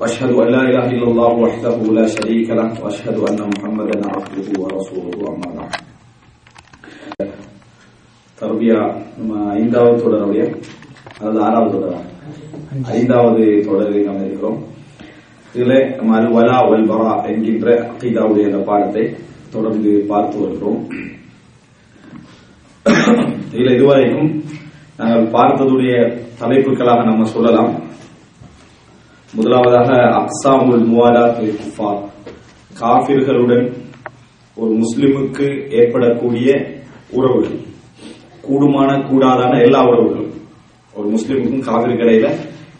واشهد ان لا اله الا الله وحده لا شريك له واشهد ان محمدا عبده ورسوله اما بعد. தர்பியா நம்ம ஐந்தாவது தொடருடைய அதாவது ஆறாவது தொடர். ஐந்தாவது தொடரில் நாம் இருக்கிறோம். இதில் நம்ம அல் வலா வல் என்கின்ற அகிதாவுடைய அந்த பாடத்தை தொடர்ந்து பார்த்து வருகிறோம். இதில் இதுவரைக்கும் நாங்கள் பார்த்ததுடைய தலைப்புகளாக நம்ம சொல்லலாம். முதலாவதாக அக்சாமுல் முவாலாத் குஃபார். காபிர்களுடன் ஒரு முஸ்லிமுக்கு ஏற்படக்கூடிய உறவுகள். கூடுமான கூடாதான எல்லா உறவுகளும். ஒரு முஸ்லிமுக்கும் காவிரி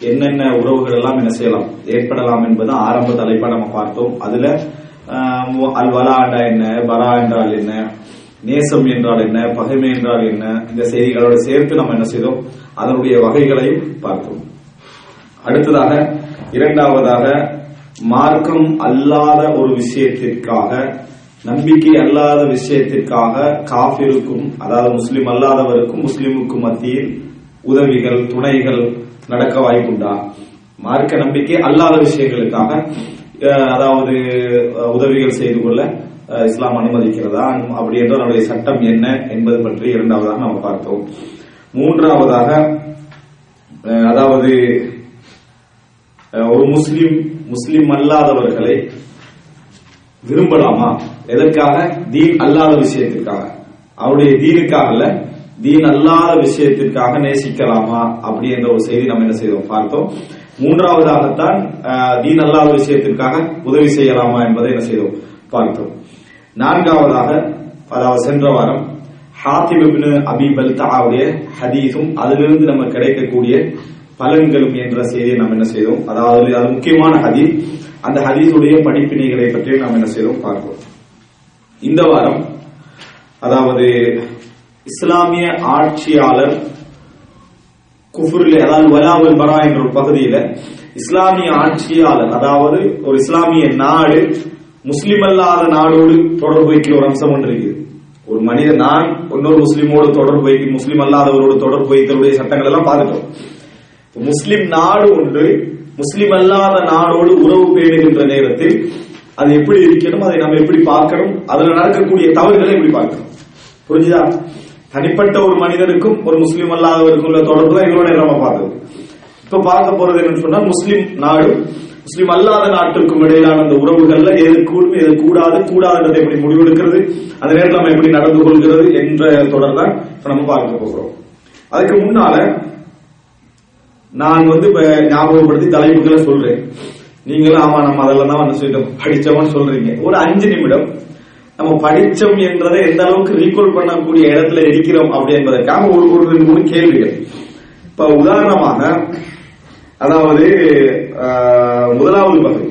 என்னென்ன உறவுகள் எல்லாம் என்ன செய்யலாம்? ஏற்படலாம் என்பது ஆரம்ப தலைப்பா நம்ம பார்த்தோம். அதுல அல் வலா என்ன வரா என்றால் என்ன நேசம் என்றால் என்ன பகைமை என்றால் என்ன இந்த செய்திகளோடு சேர்த்து நம்ம என்ன செய்தோம்? அதனுடைய வகைகளையும் பார்த்தோம். அடுத்ததாக இரண்டாவதாக மார்க்கம் அல்லாத ஒரு விஷயத்திற்காக நம்பிக்கை அல்லாத விஷயத்திற்காக காபிருக்கும் அதாவது முஸ்லிம் அல்லாதவருக்கும் முஸ்லிமுக்கும் மத்தியில் உதவிகள் துணைகள் நடக்க வாய்ப்புண்டா? மார்க்க நம்பிக்கை அல்லாத விஷயங்களுக்காக அதாவது உதவிகள் செய்து கொள்ள இஸ்லாம் அனுமதிக்கிறதா? அப்படி என்ற அதனுடைய சட்டம் என்ன என்பது பற்றி இரண்டாவதாக நாம் பார்த்தோம். மூன்றாவதாக அதாவது ஒரு முஸ்லிம் முஸ்லிம் அல்லாதவர்களை விரும்பலாமா? எதற்காக? தீன் அல்லாத விஷயத்திற்காக. அவருடைய தீனுக்காக அல்ல தீன் அல்லாத விஷயத்திற்காக நேசிக்கலாமா? அப்படி என்ற ஒரு செய்தி நம்ம என்ன செய்தோம்? பார்த்தோம். மூன்றாவதாகத்தான் தீன் அல்லாத விஷயத்திற்காக உதவி செய்யலாமா என்பதை என்ன செய்தோம்? பார்த்தோம். நான்காவதாக அதாவது சென்ற வாரம் ஹாத்திபின் அபி பல்தாவுடைய ஹதீஸும் அதிலிருந்து நம்ம கிடைக்கக்கூடிய பலன்களும் என்ற செய்தியை நாம் என்ன செய்தோம்? அதாவது அது முக்கியமான ஹதீஸ். அந்த ஹதீஸுடைய படிப்பினைகளை பற்றி நாம் என்ன செய்தோம்? பார்ப்போம் இந்த வாரம் அதாவது இஸ்லாமிய ஆட்சியாளர் குஃபுரில் அதாவது வலாவல் பரா என்ற ஒரு பகுதியில இஸ்லாமிய ஆட்சியாளர் அதாவது ஒரு இஸ்லாமிய நாடு முஸ்லிம் அல்லாத நாடோடு தொடர்பு வைக்கிற ஒரு அம்சம் ஒன்று இருக்குது. ஒரு மனிதன் நான் இன்னொரு முஸ்லிமோடு தொடர்பு வைக்க முஸ்லிம் அல்லாதவரோடு தொடர்பு வைத்தவருடைய சட்டங்கள் எல்லாம் பார்த்துட்டோம். முஸ்லிம் நாடு ஒன்று முஸ்லிம் அல்லாத நாடோடு உறவு பேணுகின்ற நேரத்தில் அது எப்படி இருக்கணும் அதை நம்ம எப்படி பார்க்கணும் அதுல நடக்கக்கூடிய தவறுகளை எப்படி பார்க்கணும்? புரிஞ்சுதா? தனிப்பட்ட ஒரு மனிதனுக்கும் ஒரு முஸ்லீம் அல்லாதவருக்கும் உள்ள தொடர்பு தான் எங்களோட நம்ம பார்த்தது. இப்ப பார்க்க போறது என்னன்னு சொன்னா முஸ்லிம் நாடு முஸ்லீம் அல்லாத நாட்டிற்கும் இடையிலான அந்த உறவுகள்ல எது கூடும் எது கூடாது கூடாதுன்றதை எப்படி முடிவெடுக்கிறது அந்த நேரத்தில் நம்ம எப்படி நடந்து கொள்கிறது என்ற தொடர் தான் இப்ப நம்ம பார்க்க போகிறோம். அதுக்கு முன்னால நான் வந்து இப்ப ஞாபகப்படுத்தி தலைப்புகளை சொல்றேன். நீங்களும் ஆமா நம்ம அதெல்லாம் தான் வந்து சொல்லிட்டோம் படிச்சவன் சொல்றீங்க. ஒரு அஞ்சு நிமிடம். நம்ம படிச்சோம் என்றதை எந்த அளவுக்கு ரீகால் பண்ணக்கூடிய இடத்துல இருக்கிறோம் அப்படி என்பதற்காக ஒரு ஒரு ரெண்டு மூணு கேள்விகள். இப்ப உதாரணமாக அதாவது முதலாவது வகை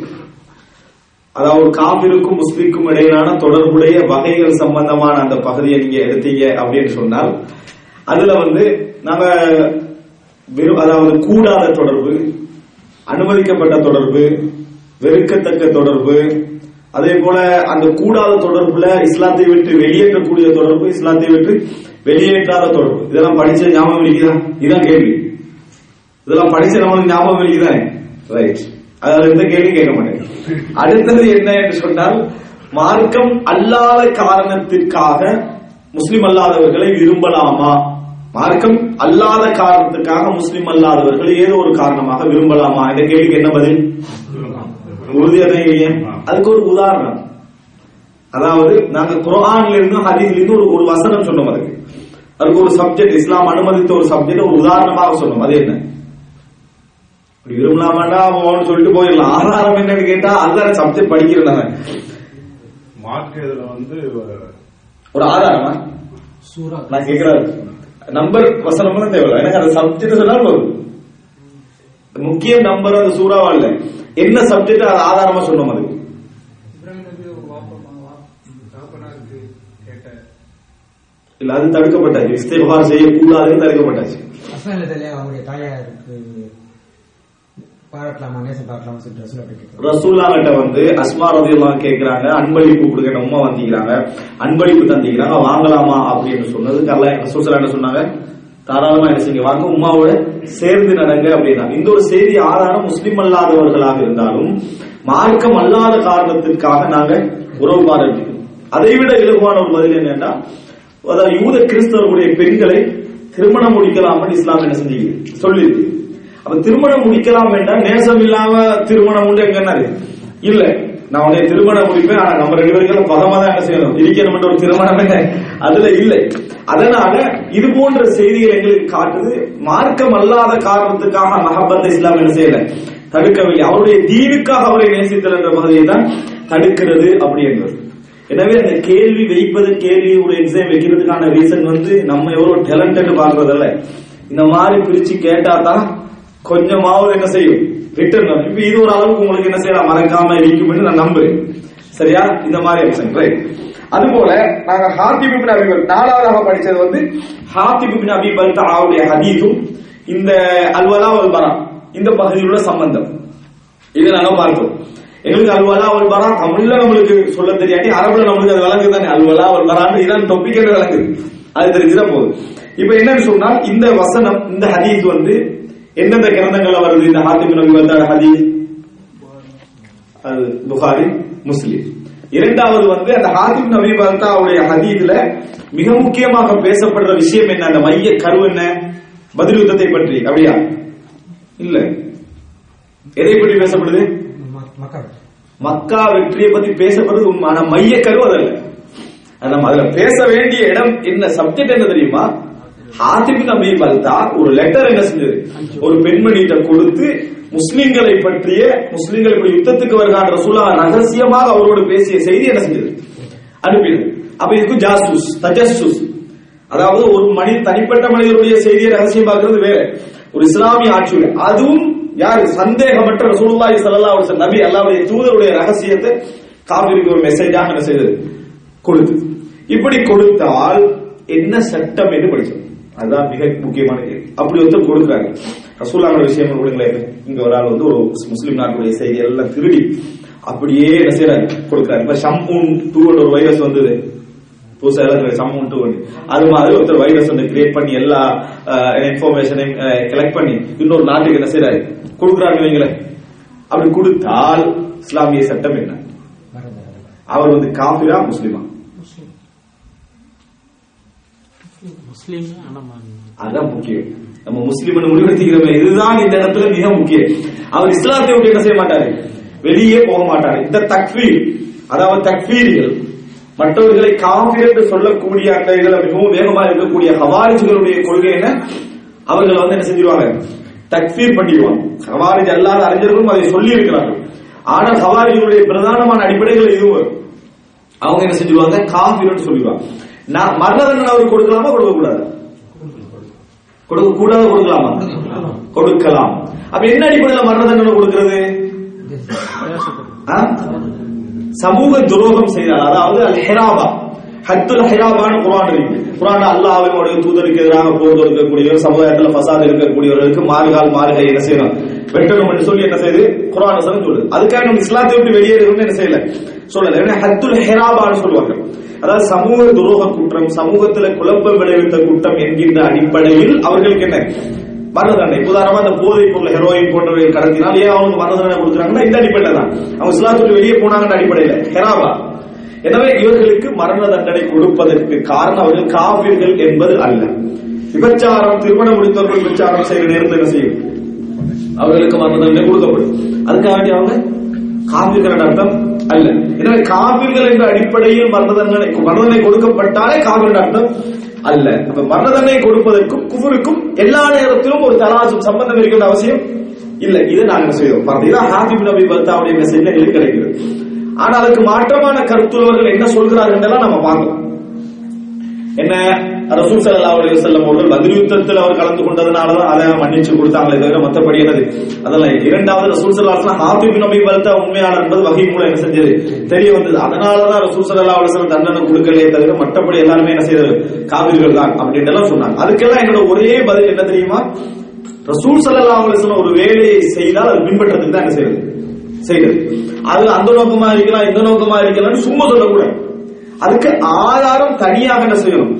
அதாவது காபிருக்கும் முஸ்லிக்கும் இடையிலான தொடர்புடைய வகைகள் சம்பந்தமான அந்த பகுதியை நீங்க எடுத்தீங்க அப்படின்னு சொன்னால் அதுல வந்து நாங்க வெறும் அதாவது கூடாத தொடர்பு அனுமதிக்கப்பட்ட தொடர்பு வெறுக்கத்தக்க தொடர்பு அதே போல அந்த கூடாத தொடர்புல இஸ்லாத்தை விட்டு வெளியேற்றக்கூடிய தொடர்பு இஸ்லாத்தை விட்டு வெளியேற்றாத தொடர்பு. இதெல்லாம் படிச்ச ஞாபகம் இருக்குதா? இதுதான் கேள்வி. இதெல்லாம் படிச்ச நம்மளுக்கு ஞாபகம் இருக்குதானே ரைட் அதாவது எந்த கேள்வி கேட்க மாட்டேன். அடுத்தது என்ன என்று சொன்னால் மார்க்கம் அல்லாத காரணத்திற்காக முஸ்லிம் அல்லாதவர்களை விரும்பலாமா? மார்க்கம் அல்லாத காரணத்துக்காக முஸ்லிம் அல்லாதவர்களை ஏதோ ஒரு காரணமாக விரும்பலாமா? இந்த கேள்விக்கு என்ன பதில்? உறுதியான இல்லையா அதுக்கு ஒரு உதாரணம். அதாவது நாங்க குரான்ல இருந்தும் ஹதீஸ்ல இருந்து ஒரு ஒரு வசனம் சொன்னோம் அதுக்கு. அதுக்கு ஒரு சப்ஜெக்ட் இஸ்லாம் அனுமதித்த ஒரு சப்ஜெக்ட் ஒரு உதாரணமாக சொன்னோம். அது என்ன? விரும்பலாமாண்டா அவன் சொல்லிட்டு போயிடலாம். ஆதாரம் என்னன்னு கேட்டா அதுதான் சப்ஜெக்ட் படிக்கிறேன் நான். மார்க் இதுல வந்து ஒரு ஆதாரமா? நான் கேட்கிறேன் நம்பர் வசனம் தேவையில்ல. எனக்கு அந்த சப்ஜெக்ட் சொன்னாலும் வரும். முக்கிய நம்பர் அந்த சூறாவா இல்ல என்ன சப்ஜெக்ட் அது ஆதாரமா சொன்னோம் வாப்பா இல்ல அது தடுக்கப்பட்டாச்சு. இஸ்திஃபார் செய்யக்கூடாதுன்னு தடுக்கப்பட்டாச்சு. அவங்களுடைய தாயாருக்கு பாராட்டலாமா வந்து அஸ்மா ரதியெல்லாம் கேட்கிறாங்க அன்பளிப்பு கொடுக்க உமா வந்திக்கிறாங்க அன்பளிப்பு தந்திக்கிறாங்க வாங்கலாமா அப்படின்னு சொன்னது அல்ல ரசூசலா என்ன சொன்னாங்க? தாராளமா என்ன செய்யுங்க வாங்க உமாவோட சேர்ந்து நடங்க அப்படின்னா. இந்த ஒரு செய்தி ஆதாரம் முஸ்லிம் அல்லாதவர்களாக இருந்தாலும் மார்க்கம் அல்லாத காரணத்திற்காக நாங்க உறவு பாராட்டிக்கிறோம் அதை விட இலகுவான ஒரு பதில் என்னன்னா அதாவது யூத கிறிஸ்தவர்களுடைய பெண்களை திருமணம் முடிக்கலாம்னு இஸ்லாம் என்ன செஞ்சீங்க சொல்லியிருக்கு. அப்ப திருமணம் முடிக்கலாம் வேண்டாம் நேசம் இல்லாம திருமணம் உண்டு எங்க இல்ல நான் உடைய திருமணம் முடிப்பேன் ஆனா நம்ம ரெண்டு பேருக்கும் பதமா தான் என்ன செய்யணும்? இருக்கணும் ஒரு திருமணமே அதுல இல்லை. அதனால இது போன்ற செய்திகள் எங்களுக்கு காட்டுது. மார்க்கம் அல்லாத காரணத்துக்காக மஹபத் இஸ்லாம் என்ன செய்யல? தடுக்கவில்லை. அவருடைய தீனுக்காக அவரை நேசித்தல் என்ற பகுதியை தான் தடுக்கிறது அப்படின்றது. எனவே அந்த கேள்வி வைப்பது கேள்வி ஒரு எக்ஸாம் வைக்கிறதுக்கான ரீசன் வந்து நம்ம எவ்வளவு டேலண்டட் பாக்குறதல்ல இந்த மாதிரி பிரிச்சு கேட்டா தான் கொஞ்சமாவது என்ன செய்யும்? ரிட்டர்ன் இப்ப இது ஒரு அளவுக்கு உங்களுக்கு என்ன செய்யலாம்? மறக்காம இருக்கும்னு நான் நம்புறேன். சரியா? இந்த மாதிரி அம்சம் ரைட் அதுபோல நாங்க ஹாத்தி பிபின் அபிபல் நாலாவதாக படிச்சது வந்து ஹாத்தி பிபின் அபிபல் தாவுடைய ஹதீதும் இந்த அல்வலா ஒரு பரா இந்த பகுதியில் சம்பந்தம். இதை நாங்க பார்த்தோம். எங்களுக்கு அல்வலா ஒரு பரா தமிழ்ல நம்மளுக்கு சொல்ல தெரியாட்டி அரபுல நம்மளுக்கு அது விளங்குது தானே அல்வலா ஒரு பரான்னு இதான் டொப்பிக் விளங்குது. அது தெரிஞ்சுதான் போதும் இப்ப என்னன்னு சொன்னால் இந்த வசனம் இந்த ஹதீஸ் வந்து எந்தெந்த கிரந்தங்கள் வருது இந்த ஹாத்திம் நபி வந்தார் ஹதீஸ். அது புகாரி முஸ்லிம். இரண்டாவது வந்து அந்த ஹாத்திப் நபி அவருடைய ஹதீதுல மிக முக்கியமாக பேசப்படுற விஷயம் என்ன? அந்த மைய கரு என்ன? பதில் யுத்தத்தை பற்றி. அப்படியா? இல்ல. எதை பற்றி பேசப்படுது? மக்கா வெற்றியை பத்தி பேசப்படுறது உண்மை. ஆனா மைய கரு அதல்ல. நம்ம அதுல பேச வேண்டிய இடம் என்ன? சப்ஜெக்ட் என்ன தெரியுமா? ஹாத்திப் நபி பல்தா ஒரு லெட்டர் என்ன செஞ்சது ஒரு பெண்மணியிட்ட கொடுத்து முஸ்லிம்களை பற்றிய முஸ்லிம்கள் இப்படி யுத்தத்துக்கு வருகின்ற ரசூலா ரகசியமாக அவரோடு பேசிய செய்தி என்ன செஞ்சது அனுப்பினது. அப்ப இதுக்கு ஜாசூஸ் தஜஸ்ஸூஸ் அதாவது ஒரு மனி தனிப்பட்ட மனிதனுடைய செய்தியை ரகசியம் பார்க்கிறது வேற. ஒரு இஸ்லாமிய ஆட்சியுடைய அதுவும் யாரு? சந்தேகமற்ற ரசூலுல்லாஹி ஸல்லல்லாஹு அலைஹி வஸல்லம் நபி அல்லாஹ்வுடைய தூதருடைய ரகசியத்தை காவிரிக்கு ஒரு மெசேஜாக என்ன செய்தது? கொடுத்து இப்படி கொடுத்தால் என்ன சட்டம் என்று படிச்சோம் அதுதான் மிக முக்கியமான கேள்வி. அப்படி ஒருத்தர் கொடுக்குறாங்க. ரசூல்லாவோட விஷயம் கொடுங்களேன் இங்க ஒரு ஆள் வந்து ஒரு முஸ்லீம் நாட்டுடைய செய்தி எல்லாம் திருடி அப்படியே என்ன செய்யறாரு கொடுக்குறாரு. இப்ப ஷம்பூன் டூ ஒரு வைரஸ் வந்தது. புதுசா எல்லாம் சம்மன் டூ அது மாதிரி ஒருத்தர் வைரஸ் வந்து கிரியேட் பண்ணி எல்லா இன்ஃபர்மேஷனையும் கலெக்ட் பண்ணி இன்னொரு நாட்டுக்கு என்ன செய்யறாரு கொடுக்குறாரு வைங்களேன். அப்படி கொடுத்தால் இஸ்லாமிய சட்டம் என்ன? அவர் வந்து காபிரா முஸ்லிமா. அதான் அதுதான் முக்கியம். நம்ம முஸ்லீம் முடிவெடுத்துக்கிறோமே இதுதான் இந்த இடத்துல மிக முக்கியம். அவர் இஸ்லாத்தை விட்டு என்ன செய்ய மாட்டாரு? வெளியே போக மாட்டாரு. இந்த தக்வீர் அதாவது தக்வீர்கள் மற்றவர்களை காபிர் என்று சொல்லக்கூடிய அந்த இதுல மிகவும் வேகமா இருக்கக்கூடிய ஹவாரிஜுகளுடைய கொள்கை என்ன? அவர்கள் வந்து என்ன செஞ்சிருவாங்க? தக்வீர் பண்ணிடுவாங்க. ஹவாரிஜ் அல்லாத அறிஞர்களும் அதை சொல்லி இருக்கிறார்கள் ஆனால் ஹவாரிஜுடைய பிரதானமான அடிப்படைகள் இதுவும் அவங்க என்ன செஞ்சிருவாங்க? காபிர்னு சொல்லிடுவாங்க. நான் மரண தண்டனை அவருக்கு கொடுக்கலாமா? கொடுக்க கூடாது கொடுக்க கூடாது கொடுக்கலாமா? கொடுக்கலாம். அப்ப என்ன அடிப்படையில் மரண தண்டனை கொடுக்கிறது? ஆ? சமூக துரோகம் செய்தார். அதாவது அல் ஹெராபா. ஹத்துல் ஹெராபான்னு குரான் இருக்கு. குரான் அல்லாஹ்வினுடைய தூதருக்கு எதிராக போர் தொடுக்கக்கூடியவர் சமுதாயத்துல ஃபசாத் இருக்கக்கூடியவர்களுக்கு மாறுகால் மாறுகை என்ன செய்யணும்? வெட்டணும் என்று சொல்லி என்ன செய்யுது குரான் சொல்லுது. அதுக்காக நம்ம இஸ்லாத்தை விட்டு வெளியேறணும்னு என்ன செய்யல? சொல்லல. ஏன்னா ஹத்துல் ஹெராபான்னு சொல்லுவாங்க அதாவது சமூக துரோக குற்றம் சமூகத்துல குழப்பம் விளைவித்த குற்றம் என்கின்ற அடிப்படையில் அவர்களுக்கு என்ன? மரணதண்டனை. உதாரணமா அந்த போதை பொருள் ஹெரோயின் போன்றவை கடத்தினால் ஏன் அவங்க மரணதண்டனை கொடுக்குறாங்கன்னா இந்த அடிப்படையில தான். அவங்க இஸ்லாத்துக்கு வெளியே போனாங்கன்ற அடிப்படையில. ஹெராவா எனவே இவர்களுக்கு மரண தண்டனை கொடுப்பதற்கு காரணம் அவர்கள் காவிர்கள் என்பது அல்ல. விபச்சாரம் திருமணம் முடித்தவர்கள் விபச்சாரம் செய்கிற நேரத்தில் என்ன செய்யும்? அவர்களுக்கு மரண தண்டனை கொடுக்கப்படும். அதுக்காக அவங்க காவிர்கள் அர்த்தம் அல்ல. எனவே காவிர்கள் என்ற அடிப்படையில் மரண தண்டனை மரண தண்டனை கொடுக்கப்பட்டாலே காவிர்கள் அர்த்தம் அல்ல. அப்ப மரண தண்டனை கொடுப்பதற்கும் குஃபருக்கும் எல்லா நேரத்திலும் ஒரு தராசும் சம்பந்தம் இருக்கின்ற அவசியம் இல்ல. இதை நாங்க செய்தோம் பார்த்தீங்கன்னா ஹாபிப் நபி பர்தாவுடைய மெசேஜ் இது கிடைக்கிறது. ஆனா அதுக்கு மாற்றமான கருத்துள்ளவர்கள் என்ன சொல்கிறார்கள் நம்ம பார்க்கணும் என்ன? ரசூல் சல்லா அலி வஸல்லம் அவர்கள் பதில் யுத்தத்தில் அவர் கலந்து கொண்டதுனாலதான் அதை மன்னிச்சு கொடுத்தாங்களே தவிர மத்தபடி என்னது? அதெல்லாம் இரண்டாவது ரசூல் சல்லா அலைஹி வஸல்லம் ஹாத்திப் நபி உண்மையாளர் என்பது வகை மூலம் என்ன செஞ்சது? தெரிய வந்தது. அதனாலதான் ரசூல் சல்லா அலி வஸல்லம் தண்டனை கொடுக்கலையே தவிர மற்றபடி எல்லாருமே என்ன செய்தது? காவிர்கள் தான் அப்படின்ட்டு எல்லாம் சொன்னாங்க. அதுக்கெல்லாம் என்னோட ஒரே பதில் என்ன தெரியுமா? ரசூல் சல்லா அலி வஸல்லம் ஒரு வேலையை செய்தால் அது பின்பற்றதுக்கு தான் என்ன செய்யறது செய்யறது அது அந்த நோக்கமா இருக்கலாம் இந்த நோக்கமா இருக்கலாம்னு சும்மா சொல்லக்கூடாது. அதுக்கு ஆதாரம் தனியாக என்ன செய்யணும்?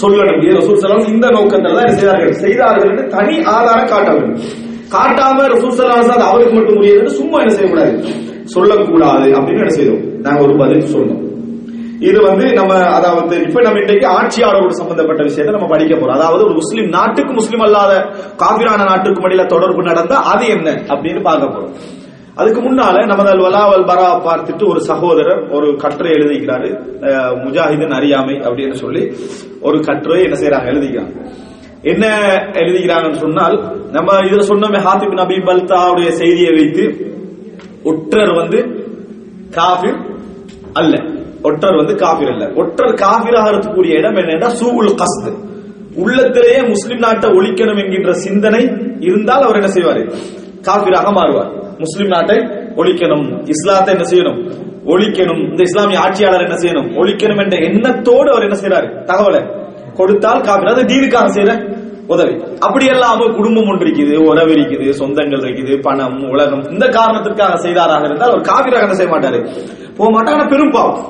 சொல்லணும் இது ரசூல் ஸல்லல்லாஹு இந்த நோக்கத்தில் தான் செய்தார்கள்? செய்தார்கள் என்று தனி ஆதாரம் காட்ட வேண்டும். காட்டாம ரசூல் ஸல்லல்லாஹு அது அவருக்கு மட்டும் முடியாது சும்மா என்ன செய்யக்கூடாது? சொல்லக்கூடாது அப்படின்னு என்ன செய்தோம்? நாங்க ஒரு பதில் சொன்னோம். இது வந்து நம்ம அதாவது இப்ப நம்ம இன்றைக்கு ஆட்சியாளரோடு சம்பந்தப்பட்ட விஷயத்தை நம்ம படிக்க போறோம். அதாவது ஒரு முஸ்லீம் நாட்டுக்கு முஸ்லீம் அல்லாத காபிரான நாட்டுக்கு மடியில தொடர்பு நடந்தா அது என்ன அப்படின்னு பார்க்க போறோம். அதுக்கு முன்னால நமது வலாவல் பரா பார்த்துட்டு ஒரு சகோதரர் ஒரு கட்டுரை எழுதிக்கிறாரு முஜாஹிதன் அறியாமை அப்படின்னு சொல்லி ஒரு கட்டுரை என்ன செய்யறாங்க எழுதிக்கிறாங்க என்ன எழுதிக்கிறாங்கன்னு சொன்னால் நம்ம இதுல சொன்னோமே ஹாத்திப் நபி பல்தாவுடைய செய்தியை வைத்து ஒற்றர் வந்து காபிர் அல்ல. ஒற்றர் வந்து காபிர் அல்ல. ஒற்றர் காபிராக ஆகிறதுக்குரிய இடம் என்னன்னா சூகுல் கஸ்து. உள்ளத்திலேயே முஸ்லிம் நாட்டை ஒழிக்கணும் என்கின்ற சிந்தனை இருந்தால் அவர் என்ன செய்வாரு? காபிராக மாறுவார். முஸ்லிம் நாட்டை ஒழிக்கணும் இஸ்லாத்தை என்ன செய்யணும்? ஒழிக்கணும். இந்த இஸ்லாமிய ஆட்சியாளர் என்ன செய்யணும்? ஒழிக்கணும் என்ற எண்ணத்தோடு அவர் என்ன செய்யறாரு தகவலை கொடுத்தால் காபிர். அது தீனுக்காக செய்யற உதவி. அப்படி அவங்க குடும்பம் ஒன்று இருக்குது உறவு இருக்குது சொந்தங்கள் இருக்குது பணம் உலகம். இந்த காரணத்திற்காக செய்தாராக இருந்தால் அவர் காவிராக என்ன செய்ய மாட்டாரு? போக மாட்டார். பெரும் பாவம்.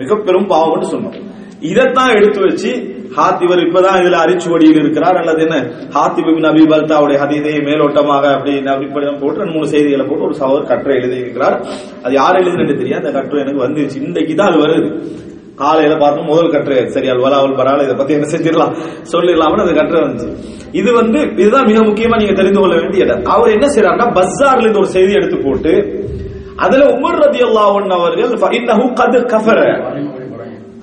மிக பெரும் பாவம்னு சொன்னோம் இதைத்தான் எடுத்து வச்சு ஹாத்திவர் இப்பதான் இதுல அரிச்சுவடியில் இருக்கிறார். அல்லது என்ன? ஹாத்திப் பின் அபி பல்தாவுடைய ஹதீதை மேலோட்டமாக அப்படி அப்படி போட்டு ரெண்டு மூணு செய்திகளை போட்டு ஒரு சகோதரர் கட்டுரை எழுதி இருக்கிறார் அது யார் எழுதுன்னு தெரியாது. அந்த கட்டுரை எனக்கு வந்துருச்சு. இன்றைக்கு தான் அது வருது. காலையில பார்த்தோம் முதல் கட்டுரை. சரி அல் வலாவல் பரவாயில்ல இதை பத்தி என்ன செஞ்சிடலாம்? சொல்லிடலாம்னு அந்த கட்டுரை வந்துச்சு. இது வந்து இதுதான் மிக முக்கியமா நீங்க தெரிந்து கொள்ள வேண்டிய இடம் அவர் என்ன செய்யறாருன்னா பஸ்ஸார்ல இருந்து ஒரு செய்தி எடுத்து போட்டு அதுல உமர் ரதி அல்லாஹ் அவர்கள் ஃபஇன்னஹு கஃபர.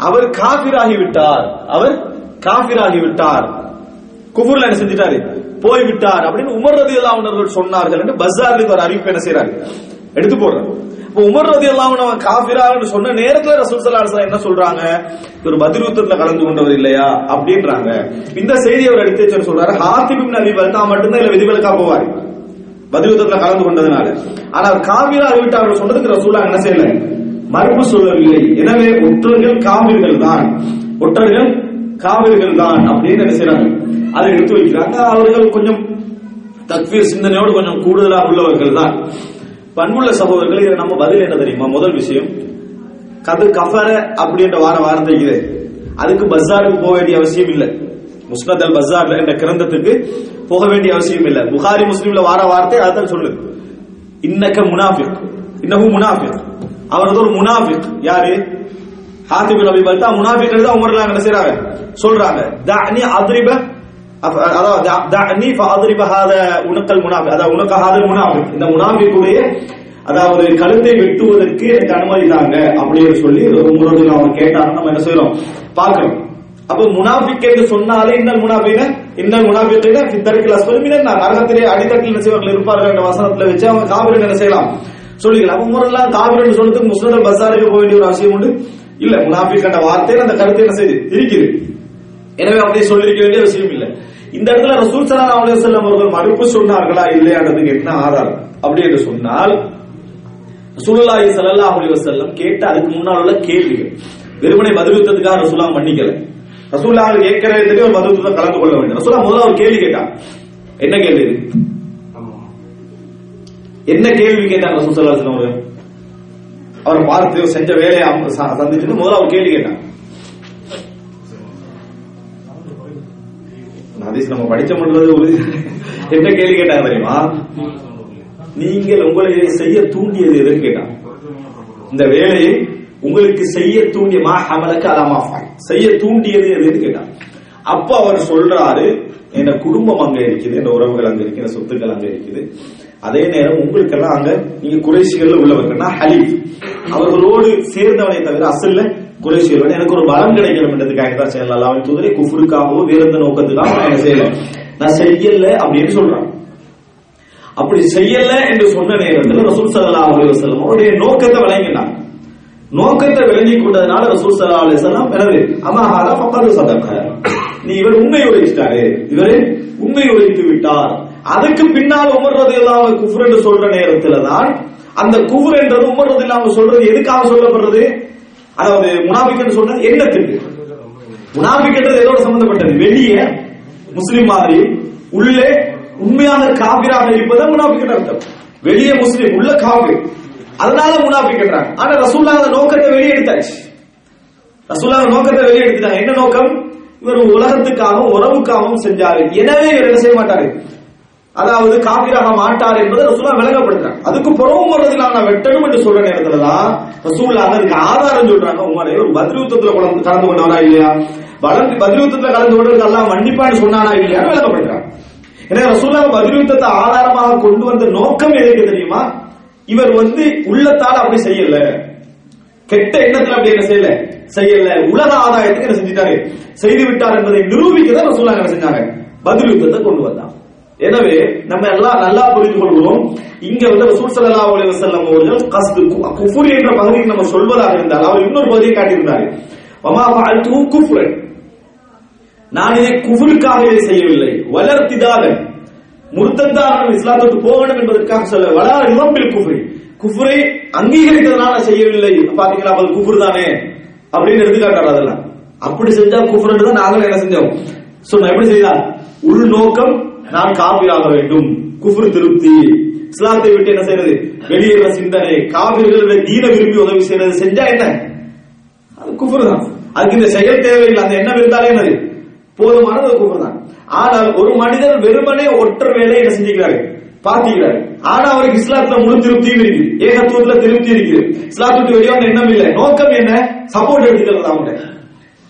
அவர் காபிராகி விட்டார் அவர் காபிராகி விட்டார். குஃபுர்ல என்ன செஞ்சிட்டாரு? போய் விட்டார் அப்படின்னு உமர் ரதி அல்லாவுனர்கள் சொன்னார்கள் என்று பஸ்ஸார்ல ஒரு அறிவிப்பு என்ன செய்யறாரு எடுத்து போடுறாரு. இப்ப உமர் ரதி அல்லாஹ் அவன் காபிரான்னு சொன்ன நேரத்துல ரசூல் சல்லா என்ன சொல்றாங்க? ஒரு பதில் யுத்தத்துல கலந்து கொண்டவர் இல்லையா? அப்படின்றாங்க. இந்த செய்தி அவர் எடுத்து வச்சு சொல்றாரு? ஹாத்திபின் அலி வந்தா மட்டும்தான் இல்ல விதிவிலக்கா போவார். பதில் யுத்தத்துல கலந்து கொண்டதுனால. ஆனா அவர் காபிரா அறிவிட்டார் அவர் சொன்னதுக்கு ரசூலா என்ன செய்யல? மறுப்பு சொல்லவில்லை. எனவே ஒற்றர்கள் காவிர்கள் தான். ஒற்றர்கள் காவிர்கள் தான் அப்படின்னு என்ன செய்யறாங்க அதை எடுத்து வைக்கிறாங்க. அவர்கள் கொஞ்சம் தக்வீர் சிந்தனையோடு கொஞ்சம் கூடுதலா உள்ளவர்கள் தான் பண்புள்ள சகோதரர்கள் இதை நம்ம பதில் என்ன தெரியுமா? முதல் விஷயம் கது கஃபர அப்படின்ற வார வார்த்தை இது. அதுக்கு பஸ்ஸாருக்கு போக வேண்டிய அவசியம் இல்லை. முஸ்னத் அல் பஸ்ஸார் என்ற கிரந்தத்துக்கு போக வேண்டிய அவசியம் இல்லை. புகாரி முஸ்லீம்ல வார வார்த்தை அதான் சொல்லுது. இன்னக்க முனாஃபிக். இன்னமும் முனாஃபிக். அவர் ஒரு முனாஃபிக். யாரு? ஹாத்திப் நபி பல்தா முனாஃபிக்கள் தான் உமர்லாம் என்ன செய்றாங்க. சொல்றாங்க தஅனி அத்ரிப அதாவது தஅ- தஅனி ஃபஅத்ரிப ஹாத உனக்கல் முனாஃபிக். அதாவது உனக்கு ஹாதல் முனாஃபிக். இந்த முனாஃபிக்குடைய அதாவது கழுத்தை வெட்டுவதற்கு எனக்கு அனுமதி தாங்க அப்படின்னு சொல்லி உங்களோட அவங்க கேட்டாங்க நம்ம என்ன செய்யறோம் பார்க்கிறோம். அப்ப முனாஃபிக் என்று சொன்னாலே இன்னல் முனாஃபின இன்னல் முனாஃபிகின ஃபித்தரிக்கல் அஸ்பலிமின நரகத்திலே அடித்தட்டில் என்ன செய்வார்கள்? இருப்பார்கள் என்ற வசனத்துல வச்சு அவங்க காவிரி என்ன செய்யலாம்? சொல்லிக்கலாம். அப்ப முறையெல்லாம் காவிரி சொல்றதுக்கு முஸ்லிம் பசாருக்கு போக வேண்டிய ஒரு அவசியம் உண்டு. இல்ல முனாஃபிக் என்ற வார்த்தையில அந்த கருத்து என்ன செய்யுது இருக்குது எனவே அப்படியே சொல்லிருக்க வேண்டிய அவசியம் இல்ல. இந்த இடத்துல ரசூல் ஸல்லல்லாஹு அலைஹி வஸல்லம் அவர்கள் மறுப்பு சொன்னார்களா இல்லையான்றதுக்கு என்ன ஆதாரம்? அப்படி என்று சொன்னால் ரசூலுல்லாஹி ஸல்லல்லாஹு அலைஹி வஸல்லம் கேட்ட அதுக்கு முன்னால் உள்ள கேள்விகள். வெறுமனை பதில் யுத்தத்துக்காக ரசூலா மன்னிக்கல. ரசூல்லா கேட்கறது தெரியும் ஒரு பதில் யுத்தம் கலந்து கொள்ள வேண்டும். ரசூலா முதல்ல ஒரு கேள்வி கேட்டான். என்ன கேள்வி என்ன கேள்வி கேட்டாங்க ரசூல் வஸல்லம் அவர்கள்? அவரை பார்த்து செஞ்ச வேலையை அவங்க சந்திச்சுட்டு முதல்ல அவர் கேள்வி கேட்டான். ஹதீஸ் நம்ம படிச்ச மட்டும் உறுதி என்ன கேள்வி கேட்டாங்க தெரியுமா? நீங்கள் உங்களை செய்ய தூண்டியது எதுன்னு கேட்டான். இந்த வேலையை உங்களுக்கு செய்ய தூண்டிய மா அமலுக்கு அலாமா செய்ய தூண்டியது எதுன்னு கேட்டான். அப்ப அவர் சொல்றாரு என் குடும்பம் அங்க இருக்குது என் உறவுகள் அங்க இருக்கு என் சொத்துக்கள் அங்க இருக்குது. அதே நேரம் உங்களுக்கெல்லாம் அங்க நீங்க குறைசிகள்ல உள்ளவர்கள்னா ஹலீஃப். அவர்களோடு சேர்ந்தவனை தவிர அசல்ல குறைசிகள் எனக்கு ஒரு பலம் கிடைக்கணும்ன்றதுக்காக தான் செய்யலாம். அவன் தூதரை குஃபுருக்காகவோ வேற எந்த நோக்கத்துக்காக நான் செய்யலாம் செய்யல. நான் செய்யல அப்படின்னு சொல்றான். அப்படி செய்யல என்று சொன்ன நேரத்தில் ரசூல் சல்லா அலைஹி வஸல்லம் அவருடைய நோக்கத்தை விளங்கினார். நோக்கத்தை விளங்கி கொண்டதுனால ரசூல் சல்லா அலைஹி வஸல்லம் எனவே அம்மா பக்கத்து சதக்க. நீ இவர் உண்மை உரைச்சிட்டாரு இவரு உண்மை உரைத்து விட்டார். அதுக்கு பின்னால் உமர் ரலியல்லாஹு அன்ஹு என்று சொல்ற நேரத்துல தான் அந்த குஃபர் என்றது உமர் ரலியல்லாஹு சொல்றது எதுக்காக சொல்லப்படுறது? அதாவது முனாஃபிக்னு சொல்றது எண்ணத்துக்கு முனாஃபிக்ன்றது எதோட சம்பந்தப்பட்டது? வெளியே முஸ்லிம் மாதிரி உள்ளே உண்மையான காபிராக இருப்பதை முனாஃபிக் அர்த்தம். வெளியே முஸ்லிம் உள்ள காபிர். அதனால முனாஃபிக்ன்றாங்க ஆனா ரசூல்லா அந்த நோக்கத்தை வெளியெடுத்தாச்சு ரசூல்லா அந்த நோக்கத்தை வெளியெடுத்துட்டாங்க என்ன நோக்கம்? இவர் உலகத்துக்காகவும் உறவுக்காகவும் செஞ்சாரு. எனவே இவர் என்ன செய்ய மாட்டாரு? அதாவது காபிராக மாட்டார் என்பதை ரசூலா விளங்கப்படுத்துறாங்க. அதுக்கு புறவும் வருவதில் நான் வெட்டணும் என்று சொல்ற நேரத்துல தான் ரசூலா அதுக்கு ஆதாரம் சொல்றாங்க. உமரே ஒரு பத்ரூத்தத்துல கலந்து கலந்து கொண்டவரா இல்லையா? வளர்ந்து பத்ரூத்தத்துல கலந்து கொண்டதுக்கு எல்லாம் மன்னிப்பான்னு சொன்னானா இல்லையா விளங்கப்படுத்துறாங்க. ஏன்னா ரசூலா பத்ரூத்தத்தை ஆதாரமாக கொண்டு வந்த நோக்கம் எதுக்கு தெரியுமா? இவர் வந்து உள்ளத்தால் அப்படி செய்யல. கெட்ட எண்ணத்துல அப்படி என்ன செய்யல? செய்யல. உலக ஆதாயத்துக்கு என்ன செஞ்சிட்டாரு? செய்து விட்டார் என்பதை நிரூபிக்க தான் ரசூலா என்ன செஞ்சாங்க? பதில் கொண்டு வந்தான். எனவே நம்ம எல்லாம் நல்லா புரிந்து கொள்கிறோம் இங்க வந்து ரசூல் சல்லா அலி வசல்லம் அவர்கள் கஸ்து குஃபுரி என்ற பகுதியை நம்ம சொல்வதாக இருந்தால் அவர் இன்னொரு பகுதியை காட்டியிருந்தாரு. வமா ஃபஅல்து குஃப்ரன். நான் இதை குஃபுருக்காக இதை செய்யவில்லை. வளர்த்திதாக முர்த்தத்தாக இஸ்லாத்துக்கு போகணும் என்பதற்காக சொல்ல வளா இளம்பில் குஃபுரி. குஃபுரை அங்கீகரித்ததனால செய்யவில்லை. பாத்தீங்களா அவள் குஃபுர் தானே? அப்படின்னு எடுத்துக்காட்டார் அதெல்லாம். அப்படி செஞ்சா குஃபுர் தான் நாங்களும் என்ன செஞ்சோம்? சொன்ன எப்படி செய்தால் உள்நோக்கம் நான் காபிராக வேண்டும். குஃபுர் திருப்தி. இஸ்லாத்தை விட்டு என்ன செய்யறது? வெளியேற சிந்தனை. காவிர்களுடைய தீன விரும்பி உதவி செய்யறது. செஞ்சா என்ன? அது குஃபர் தான் அதுக்கு இந்த செயல் தேவையில்லை. அந்த எண்ணம் இருந்தாலே என்னது? போதுமானது அது தான் ஆனால் ஒரு மனிதர் வெறுமனே ஒற்றை வேலை என்ன செஞ்சுக்கிறாரு? பாத்திக்கிறாரு ஆனா அவருக்கு இஸ்லாத்துல முழு திருப்தியும் இருக்குது. ஏகத்துவத்துல திருப்தி இருக்குது. இஸ்லாத்துக்கு வெளியான எண்ணம் இல்லை. நோக்கம் என்ன? சப்போர்ட் எடுத்துக்கிறது அவங்கள்ட்ட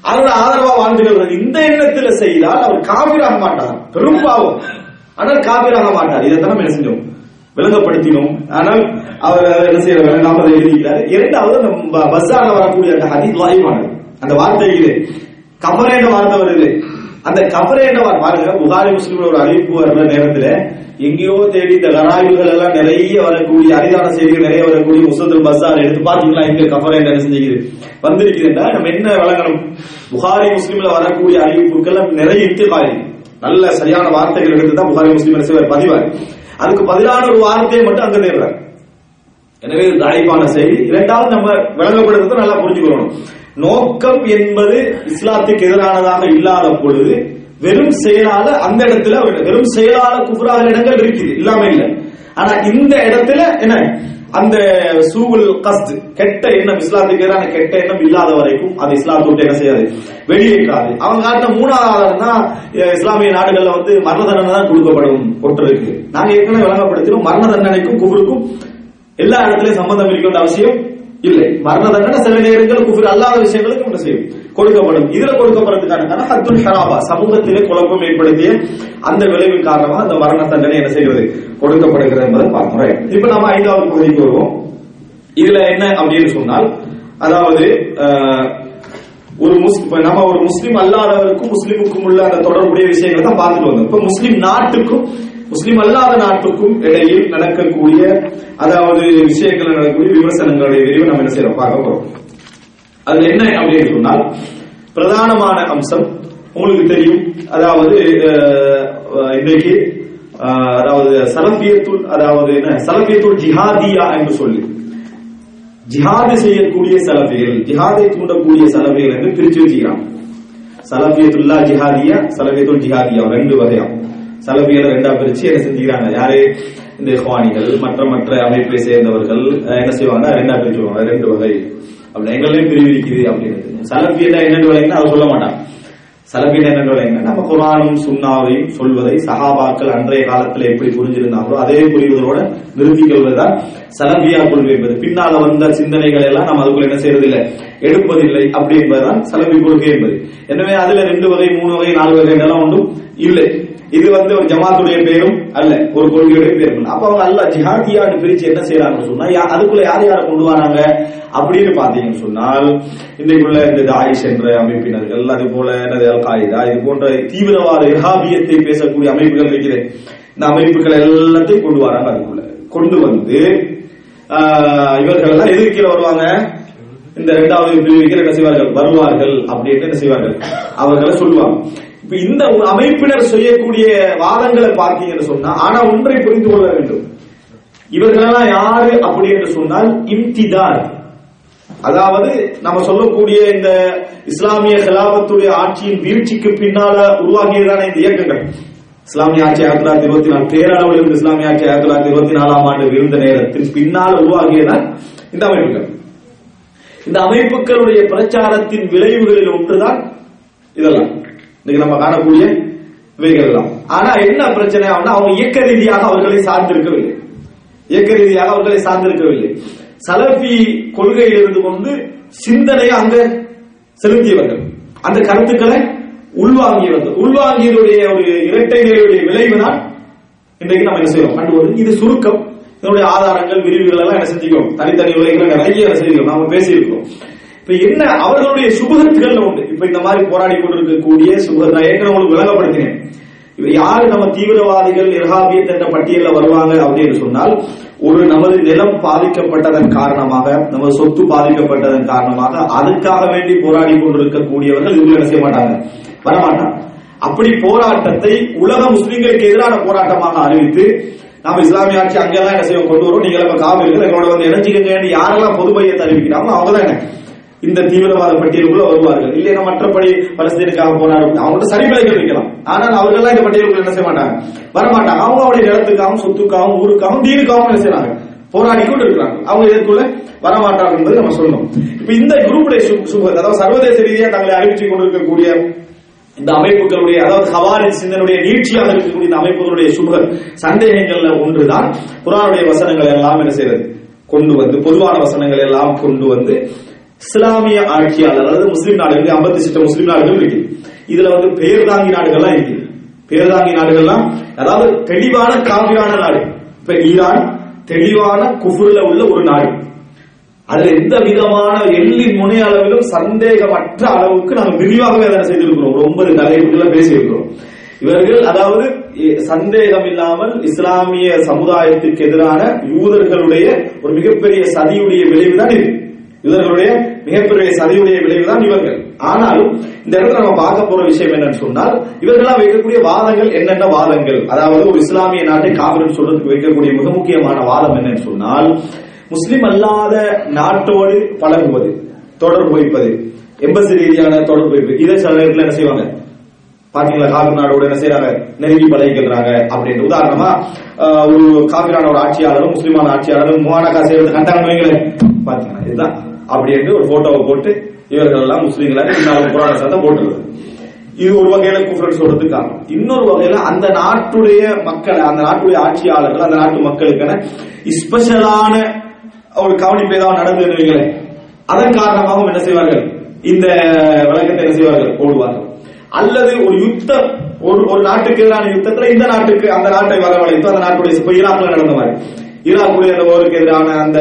அவர் ஆதரவா வாழ்ந்துகிறது இந்த எண்ணத்துல செய்தால் அவர் காவிராக மாட்டார். பெரும் பாவம். ஆனால் காவிராக மாட்டார். இதைத்தான் நம்ம என்ன செஞ்சோம்? விளங்கப்படுத்தினோம். ஆனால் அவர் என்ன செய்யற வேண்டாம் அதை எழுதிக்கிறார் இரண்டாவது நம்ம பஸ்ஸான வரக்கூடிய அந்த ஹதீஸ் வாய்ப்பானது அந்த வார்த்தையிலே கபரேண்ட வார்த்தை வருது. அந்த கபரேண்ட வார்த்தை பாருங்க புகாரி முஸ்லிம் ஒரு அறிவிப்பு வர்ற நேரத்துல எங்கேயோ தேடி இந்த கராய்வுகள் எல்லாம் நிறைய வரக்கூடிய அரிதான செய்திகள் நிறைய வரக்கூடிய முசத்துல் பஸ்ஸார் எடுத்து பாத்தீங்களா எங்க கபரேண்ட என்ன செஞ்சுக்குது வந்திருக்குதுன்னா நம்ம என்ன வழங்கணும் புகாரி முஸ்லீம்ல வரக்கூடிய அறிவிப்புகள் நிறைய இத்திகாரி. நல்ல சரியான வார்த்தைகள் எடுத்து தான் புகாரி முஸ்லீம் என்ன செய்வார்? பதிவார். அதுக்கு பதிலான ஒரு வார்த்தையை மட்டும் அங்க தேடுறார். எனவே இது தாய்ப்பான செய்தி. இரண்டாவது நம்ம விளங்கப்படுறது நல்லா புரிஞ்சுக்கணும். நோக்கம் என்பது இஸ்லாத்துக்கு எதிரானதாக இல்லாத பொழுது வெறும் செயலால அந்த இடத்துல வெறும் செயலால குஃபரான இடங்கள் இருக்குது இல்லாம இல்ல. ஆனா இந்த இடத்துல என்ன? அந்த சூகுல் கஸ்த் கெட்ட எண்ணம் இஸ்லாத்துக்கு எதிரான கெட்ட எண்ணம் இல்லாத வரைக்கும் அது இஸ்லாத்தை விட்டு என்ன செய்யாது? வெளியேற்றாது அவங்க காட்டின மூணாவது ஆதாரம் தான் இஸ்லாமிய நாடுகள்ல வந்து மரண தண்டனை தான் கொடுக்கப்படும் ஒன்று நாங்க ஏற்கனவே விளங்கப்படுத்தினோம் மரண தண்டனைக்கும் குவருக்கும் எல்லா இடத்துலயும் சம்பந்தம் இருக்கின்ற அவசியம் இல்லை. மரண தண்டனை சில நேரங்களில் குஃபர் அல்லாத விஷயங்களுக்கு ஒன்று செய்யும். கொடுக்கப்படும். இதுல கொடுக்கப்படுறதுக்கான ஹத்துல் ஹராபா. சமூகத்திலே குழப்பம் ஏற்படுத்திய அந்த விளைவின் காரணமாக அந்த மரண தண்டனை என்ன செய்வது? கொடுக்கப்படுகிறது என்பதை பார்க்கிறோம். இப்ப நம்ம ஐந்தாவது பகுதிக்கு வருவோம். இதுல என்ன அப்படின்னு சொன்னால் அதாவது ஒரு முஸ்லிம் நம்ம ஒரு முஸ்லீம் அல்லாதவருக்கும் முஸ்லீமுக்கும் உள்ள அந்த தொடர்புடைய விஷயங்களை தான் பார்த்துட்டு வந்தோம். இப்ப முஸ்லீம் நாட்டுக்கும் முஸ்லிம் அல்லாத நாட்டுக்கும் இடையில் நடக்கக்கூடிய அதாவது விஷயங்கள் நடக்கக்கூடிய விமர்சனங்களுடைய விரிவு நம்ம என்ன செய்யறோம்? பார்க்க போறோம். அதுல என்ன அப்படின்னு சொன்னால் பிரதானமான அம்சம் உங்களுக்கு தெரியும். அதாவது இன்றைக்கு அதாவது சலபியத்துள் அதாவது என்ன? சலபியத்துள் ஜிஹாதியா என்று சொல்லி. ஜிஹாது செய்யக்கூடிய சலபிகள் ஜிஹாதை தூண்டக்கூடிய சலபிகள் என்று பிரிச்சு வச்சுக்கிறான் சலபியத்துல்லா ஜிஹாதியா சலபியத்துல் ஜிஹாதியா ரெண்டு வகையாகும். சலபிகளை ரெண்டா பிரிச்சு என்ன செஞ்சுக்கிறாங்க? யாரு? இந்த இஹ்வானிகள் மற்ற மற்ற அமைப்பை சேர்ந்தவர்கள் என்ன செய்வாங்க? ரெண்டா பிரிச்சுவாங்க ரெண்டு வகை. அப்படி எங்களையும் பிரிவு இருக்குது அப்படின்னு சலபியத்தை என்னென்று வகைன்னா அவர் சொல்ல மாட்டான். சலபியன் என்னென்று வகைங்கன்னா நம்ம குரானும் சுண்ணாவையும் சொல்வதை சகாபாக்கள் அன்றைய காலத்துல எப்படி புரிஞ்சிருந்தாங்களோ அதே புரிவதோட நிறுத்திக் கொள்வதுதான் சலபியா கொள்கை என்பது. பின்னால வந்த சிந்தனைகள் எல்லாம் நம்ம அதுக்குள்ள என்ன செய்யறதில்லை? எடுப்பதில்லை அப்படி என்பதுதான் சலபி கொள்கை என்பது. எனவே அதுல ரெண்டு வகை மூணு வகை நாலு வகை எல்லாம் ஒன்றும் இல்லை. இது வந்து ஒரு ஜமாத்துடைய பேரும் அல்ல ஒரு கொள்கையுடைய பேரும். அப்ப அவங்க அல்ல ஜிஹாதியான்னு பிரிச்சு என்ன செய்யறாங்கன்னு சொன்னா யா- அதுக்குள்ள யார் யாரை கொண்டு வராங்க? அப்படின்னு பாத்தீங்கன்னு சொன்னால் இன்றைக்குள்ள இந்த தாயிஷ் என்ற அமைப்பினர்கள் அது போல என்னது அல் காயிதா இது போன்ற தீவிரவாத இர்ஹாபியத்தை பேசக்கூடிய அமைப்புகள் இருக்குது இந்த அமைப்புகள் எல்லாத்தையும் கொண்டு வராங்க அதுக்குள்ள. கொண்டு வந்து ஆஹ், இவர்கள் எல்லாம் எதிர்க்கீழ வருவாங்க? இந்த இரண்டாவது பிரிவுக்கு என்ன செய்வார்கள்? வருவார்கள் அப்படின்னு என்ன செய்வார்கள்? அவர்களை சொல்லுவாங்க. இப்ப இந்த ஒரு அமைப்பினர் செய்யக்கூடிய வாதங்களை பார்த்தீங்கன்னு சொன்னா ஆனா ஒன்றை புரிந்து கொள்ள வேண்டும். இவர்களெல்லாம் யாரு அப்படி என்று சொன்னால் இம்திதார். அதாவது நம்ம சொல்லக்கூடிய இந்த இஸ்லாமிய கலாபத்துடைய ஆட்சியின் வீழ்ச்சிக்கு பின்னால உருவாகியதான இந்த இயக்கங்கள். இஸ்லாமிய ஆட்சி ஆயிரத்தி தொள்ளாயிரத்தி இருபத்தி நாலு பேரளவில் இருந்து இஸ்லாமிய ஆட்சி ஆயிரத்தி தொள்ளாயிரத்தி இருபத்தி நாலாம் ஆண்டு இருந்த நேரத்தில் பின்னால் உருவாகியதான் இந்த அமைப்புகள். இந்த அமைப்புகளுடைய பிரச்சாரத்தின் விளைவுகளில் ஒன்றுதான் இதெல்லாம். இன்னைக்கு நம்ம காணக்கூடிய இவைகள் எல்லாம் ஆனா என்ன பிரச்சனை ஆகும்னா அவங்க இயக்க ரீதியாக அவர்களை சார்ந்திருக்கவில்லை. இயக்க ரீதியாக அவர்களை சார்ந்திருக்கவில்லை. சலபி கொள்கையில் இருந்து கொண்டு சிந்தனையை அங்க செலுத்தியவர்கள். அந்த கருத்துக்களை உள்வாங்கியவர்கள். உள்வாங்கியதுடைய ஒரு இரட்டை நிலையுடைய விளைவு தான் இன்றைக்கு நம்ம என்ன செய்யறோம்? கண்டு வருது இது சுருக்கம். இதனுடைய ஆதாரங்கள் விரிவுகள் எல்லாம் என்ன செஞ்சுக்கிறோம்? தனித்தனி உலகங்கள் நிறைய என்ன நாம பேசியிருக்கிறோம். இப்ப என்ன அவர்களுடைய சுபகத்துகள் உண்டு? இப்ப இந்த மாதிரி போராடி கொண்டிருக்கக்கூடிய சுபகத் நான் ஏற்கனவே உங்களுக்கு விளங்கப்படுத்தினேன். இவர் யாரு? நம்ம தீவிரவாதிகள் இர்ஹாபியத் என்ற பட்டியலில் வருவாங்க அப்படின்னு சொன்னால் ஒரு நமது நிலம் பாதிக்கப்பட்டதன் காரணமாக நமது சொத்து பாதிக்கப்பட்டதன் காரணமாக அதுக்காக வேண்டி போராடி கொண்டிருக்கக்கூடியவர்கள் இவங்க என்ன செய்ய மாட்டாங்க? வரமாட்டாங்க. அப்படி போராட்டத்தை உலக முஸ்லிம்களுக்கு எதிரான போராட்டமாக அறிவித்து நாம இஸ்லாமிய ஆட்சி அங்கெல்லாம் என்ன செய்வோம்? கொண்டு வரும். நீங்க நம்ம காவிரிகள் எங்களோட வந்து இணைஞ்சிக்கங்கன்னு யாரெல்லாம் பொது மையத்தை அறிவிக்கிறாங்களோ அவங்க தான் என்ன? இந்த தீவிரவாத பட்டியலுக்குள்ள வருவார்கள். இல்லைன்னா மற்றபடி பலஸ்தீனுக்காக போராடும் அவங்கள்ட்ட சரிபலைகள் வைக்கலாம். ஆனால் அவர்கள்லாம் இந்த பட்டியலுக்குள்ள என்ன செய்ய மாட்டாங்க? வரமாட்டாங்க. அவங்க அவருடைய நிலத்துக்காகவும் சொத்துக்காகவும் ஊருக்காகவும் தீனுக்காகவும் என்ன செய்யறாங்க? போராடி கொண்டு இருக்கிறாங்க அவங்க இதற்குள்ள வரமாட்டாங்க என்பது நம்ம சொல்லணும். இப்ப இந்த குரூப்புடைய அதாவது சர்வதேச ரீதியாக தங்களை அறிவித்துக் கொண்டிருக்கக்கூடிய இந்த அமைப்புகளுடைய அதாவது ஹவாரி சிந்தனுடைய நீட்சியாக இருக்கக்கூடிய இந்த அமைப்புகளுடைய சுபர் சந்தேகங்கள்ல ஒன்றுதான் குரானுடைய வசனங்கள் எல்லாம் என்ன செய்யறது கொண்டு வந்து பொதுவான வசனங்கள் எல்லாம் கொண்டு வந்து இஸ்லாமிய ஆட்சியாளர் அதாவது முஸ்லீம் நாடுகள் ஐம்பத்தி சிட்ட முஸ்லீம் நாடுகள் இருக்கு. இதுல வந்து பேர்தாங்கி நாடுகள்லாம் இருக்கு. பேர்தாங்கி நாடுகள்லாம் அதாவது தெளிவான காவிரான நாடு. இப்ப ஈரான் தெளிவான குஃபுர்ல உள்ள ஒரு நாடு. அதுல எந்த விதமான எள்ளி முனை அளவிலும் சந்தேகமற்ற அளவுக்கு நாங்கள் விரிவாகவே அதை செய்திருக்கிறோம். ஒரு ஒன்பது தலைப்புகளை பேசியிருக்கிறோம். இவர்கள் அதாவது சந்தேகம் இல்லாமல் இஸ்லாமிய சமுதாயத்துக்கு எதிரான யூதர்களுடைய ஒரு மிகப்பெரிய சதியுடைய விளைவுதான் இருக்கு இவர்களுடைய மிகப்பெரிய சதியுடைய விளைவுதான் இவர்கள். ஆனாலும் இந்த இடத்துல நம்ம பார்க்க போற விஷயம் என்னன்னு சொன்னால் இவர்களாம் வைக்கக்கூடிய வாதங்கள் என்னென்ன வாதங்கள்? அதாவது ஒரு இஸ்லாமிய நாட்டை காவிரி சொல்றதுக்கு வைக்கக்கூடிய மிக முக்கியமான வாதம் என்னன்னு சொன்னால் முஸ்லிம் அல்லாத நாட்டோடு பழகுவது தொடர்பு வைப்பது எம்பசி ரீதியான தொடர்பு வைப்பது. இதை சில நேரத்தில் என்ன செய்வாங்க? பாத்தீங்களா காவிரி நாடோட என்ன செய்யறாங்க நெருங்கி பழகிக்கிறாங்க அப்படின்னு உதாரணமா ஒரு காவிரி நாடோட ஆட்சியாளரும் முஸ்லிமான ஆட்சியாளரும் மூவானக்கா செய்வது கண்டாங்க பாத்தீங்கன்னா இதுதான். அப்படின்னு ஒரு போட்டோவை போட்டு இவர்கள் எல்லாம் முஸ்லீம்களாக புராண சத்தம் போட்டுருது. இது ஒரு வகையில குஃபரன் சொல்றதுக்கு காரணம் இன்னொரு வகையில அந்த நாட்டுடைய மக்களை அந்த நாட்டுடைய ஆட்சியாளர்கள் அந்த நாட்டு மக்களுக்கான ஸ்பெஷலான ஒரு கவனிப்பு ஏதாவது நடந்து வைங்களேன். அதன் காரணமாகவும் என்ன செய்வார்கள்? இந்த விளக்கத்தை என்ன செய்வார்கள்? போடுவார்கள். அல்லது ஒரு யுத்தம் ஒரு ஒரு நாட்டுக்கு எதிரான யுத்தத்துல இந்த நாட்டுக்கு அந்த நாட்டை வரவழைத்து அந்த நாட்டுடைய ஈராக்ல நடந்த மாதிரி. ஈராக்குடைய அந்த போருக்கு எதிரான அந்த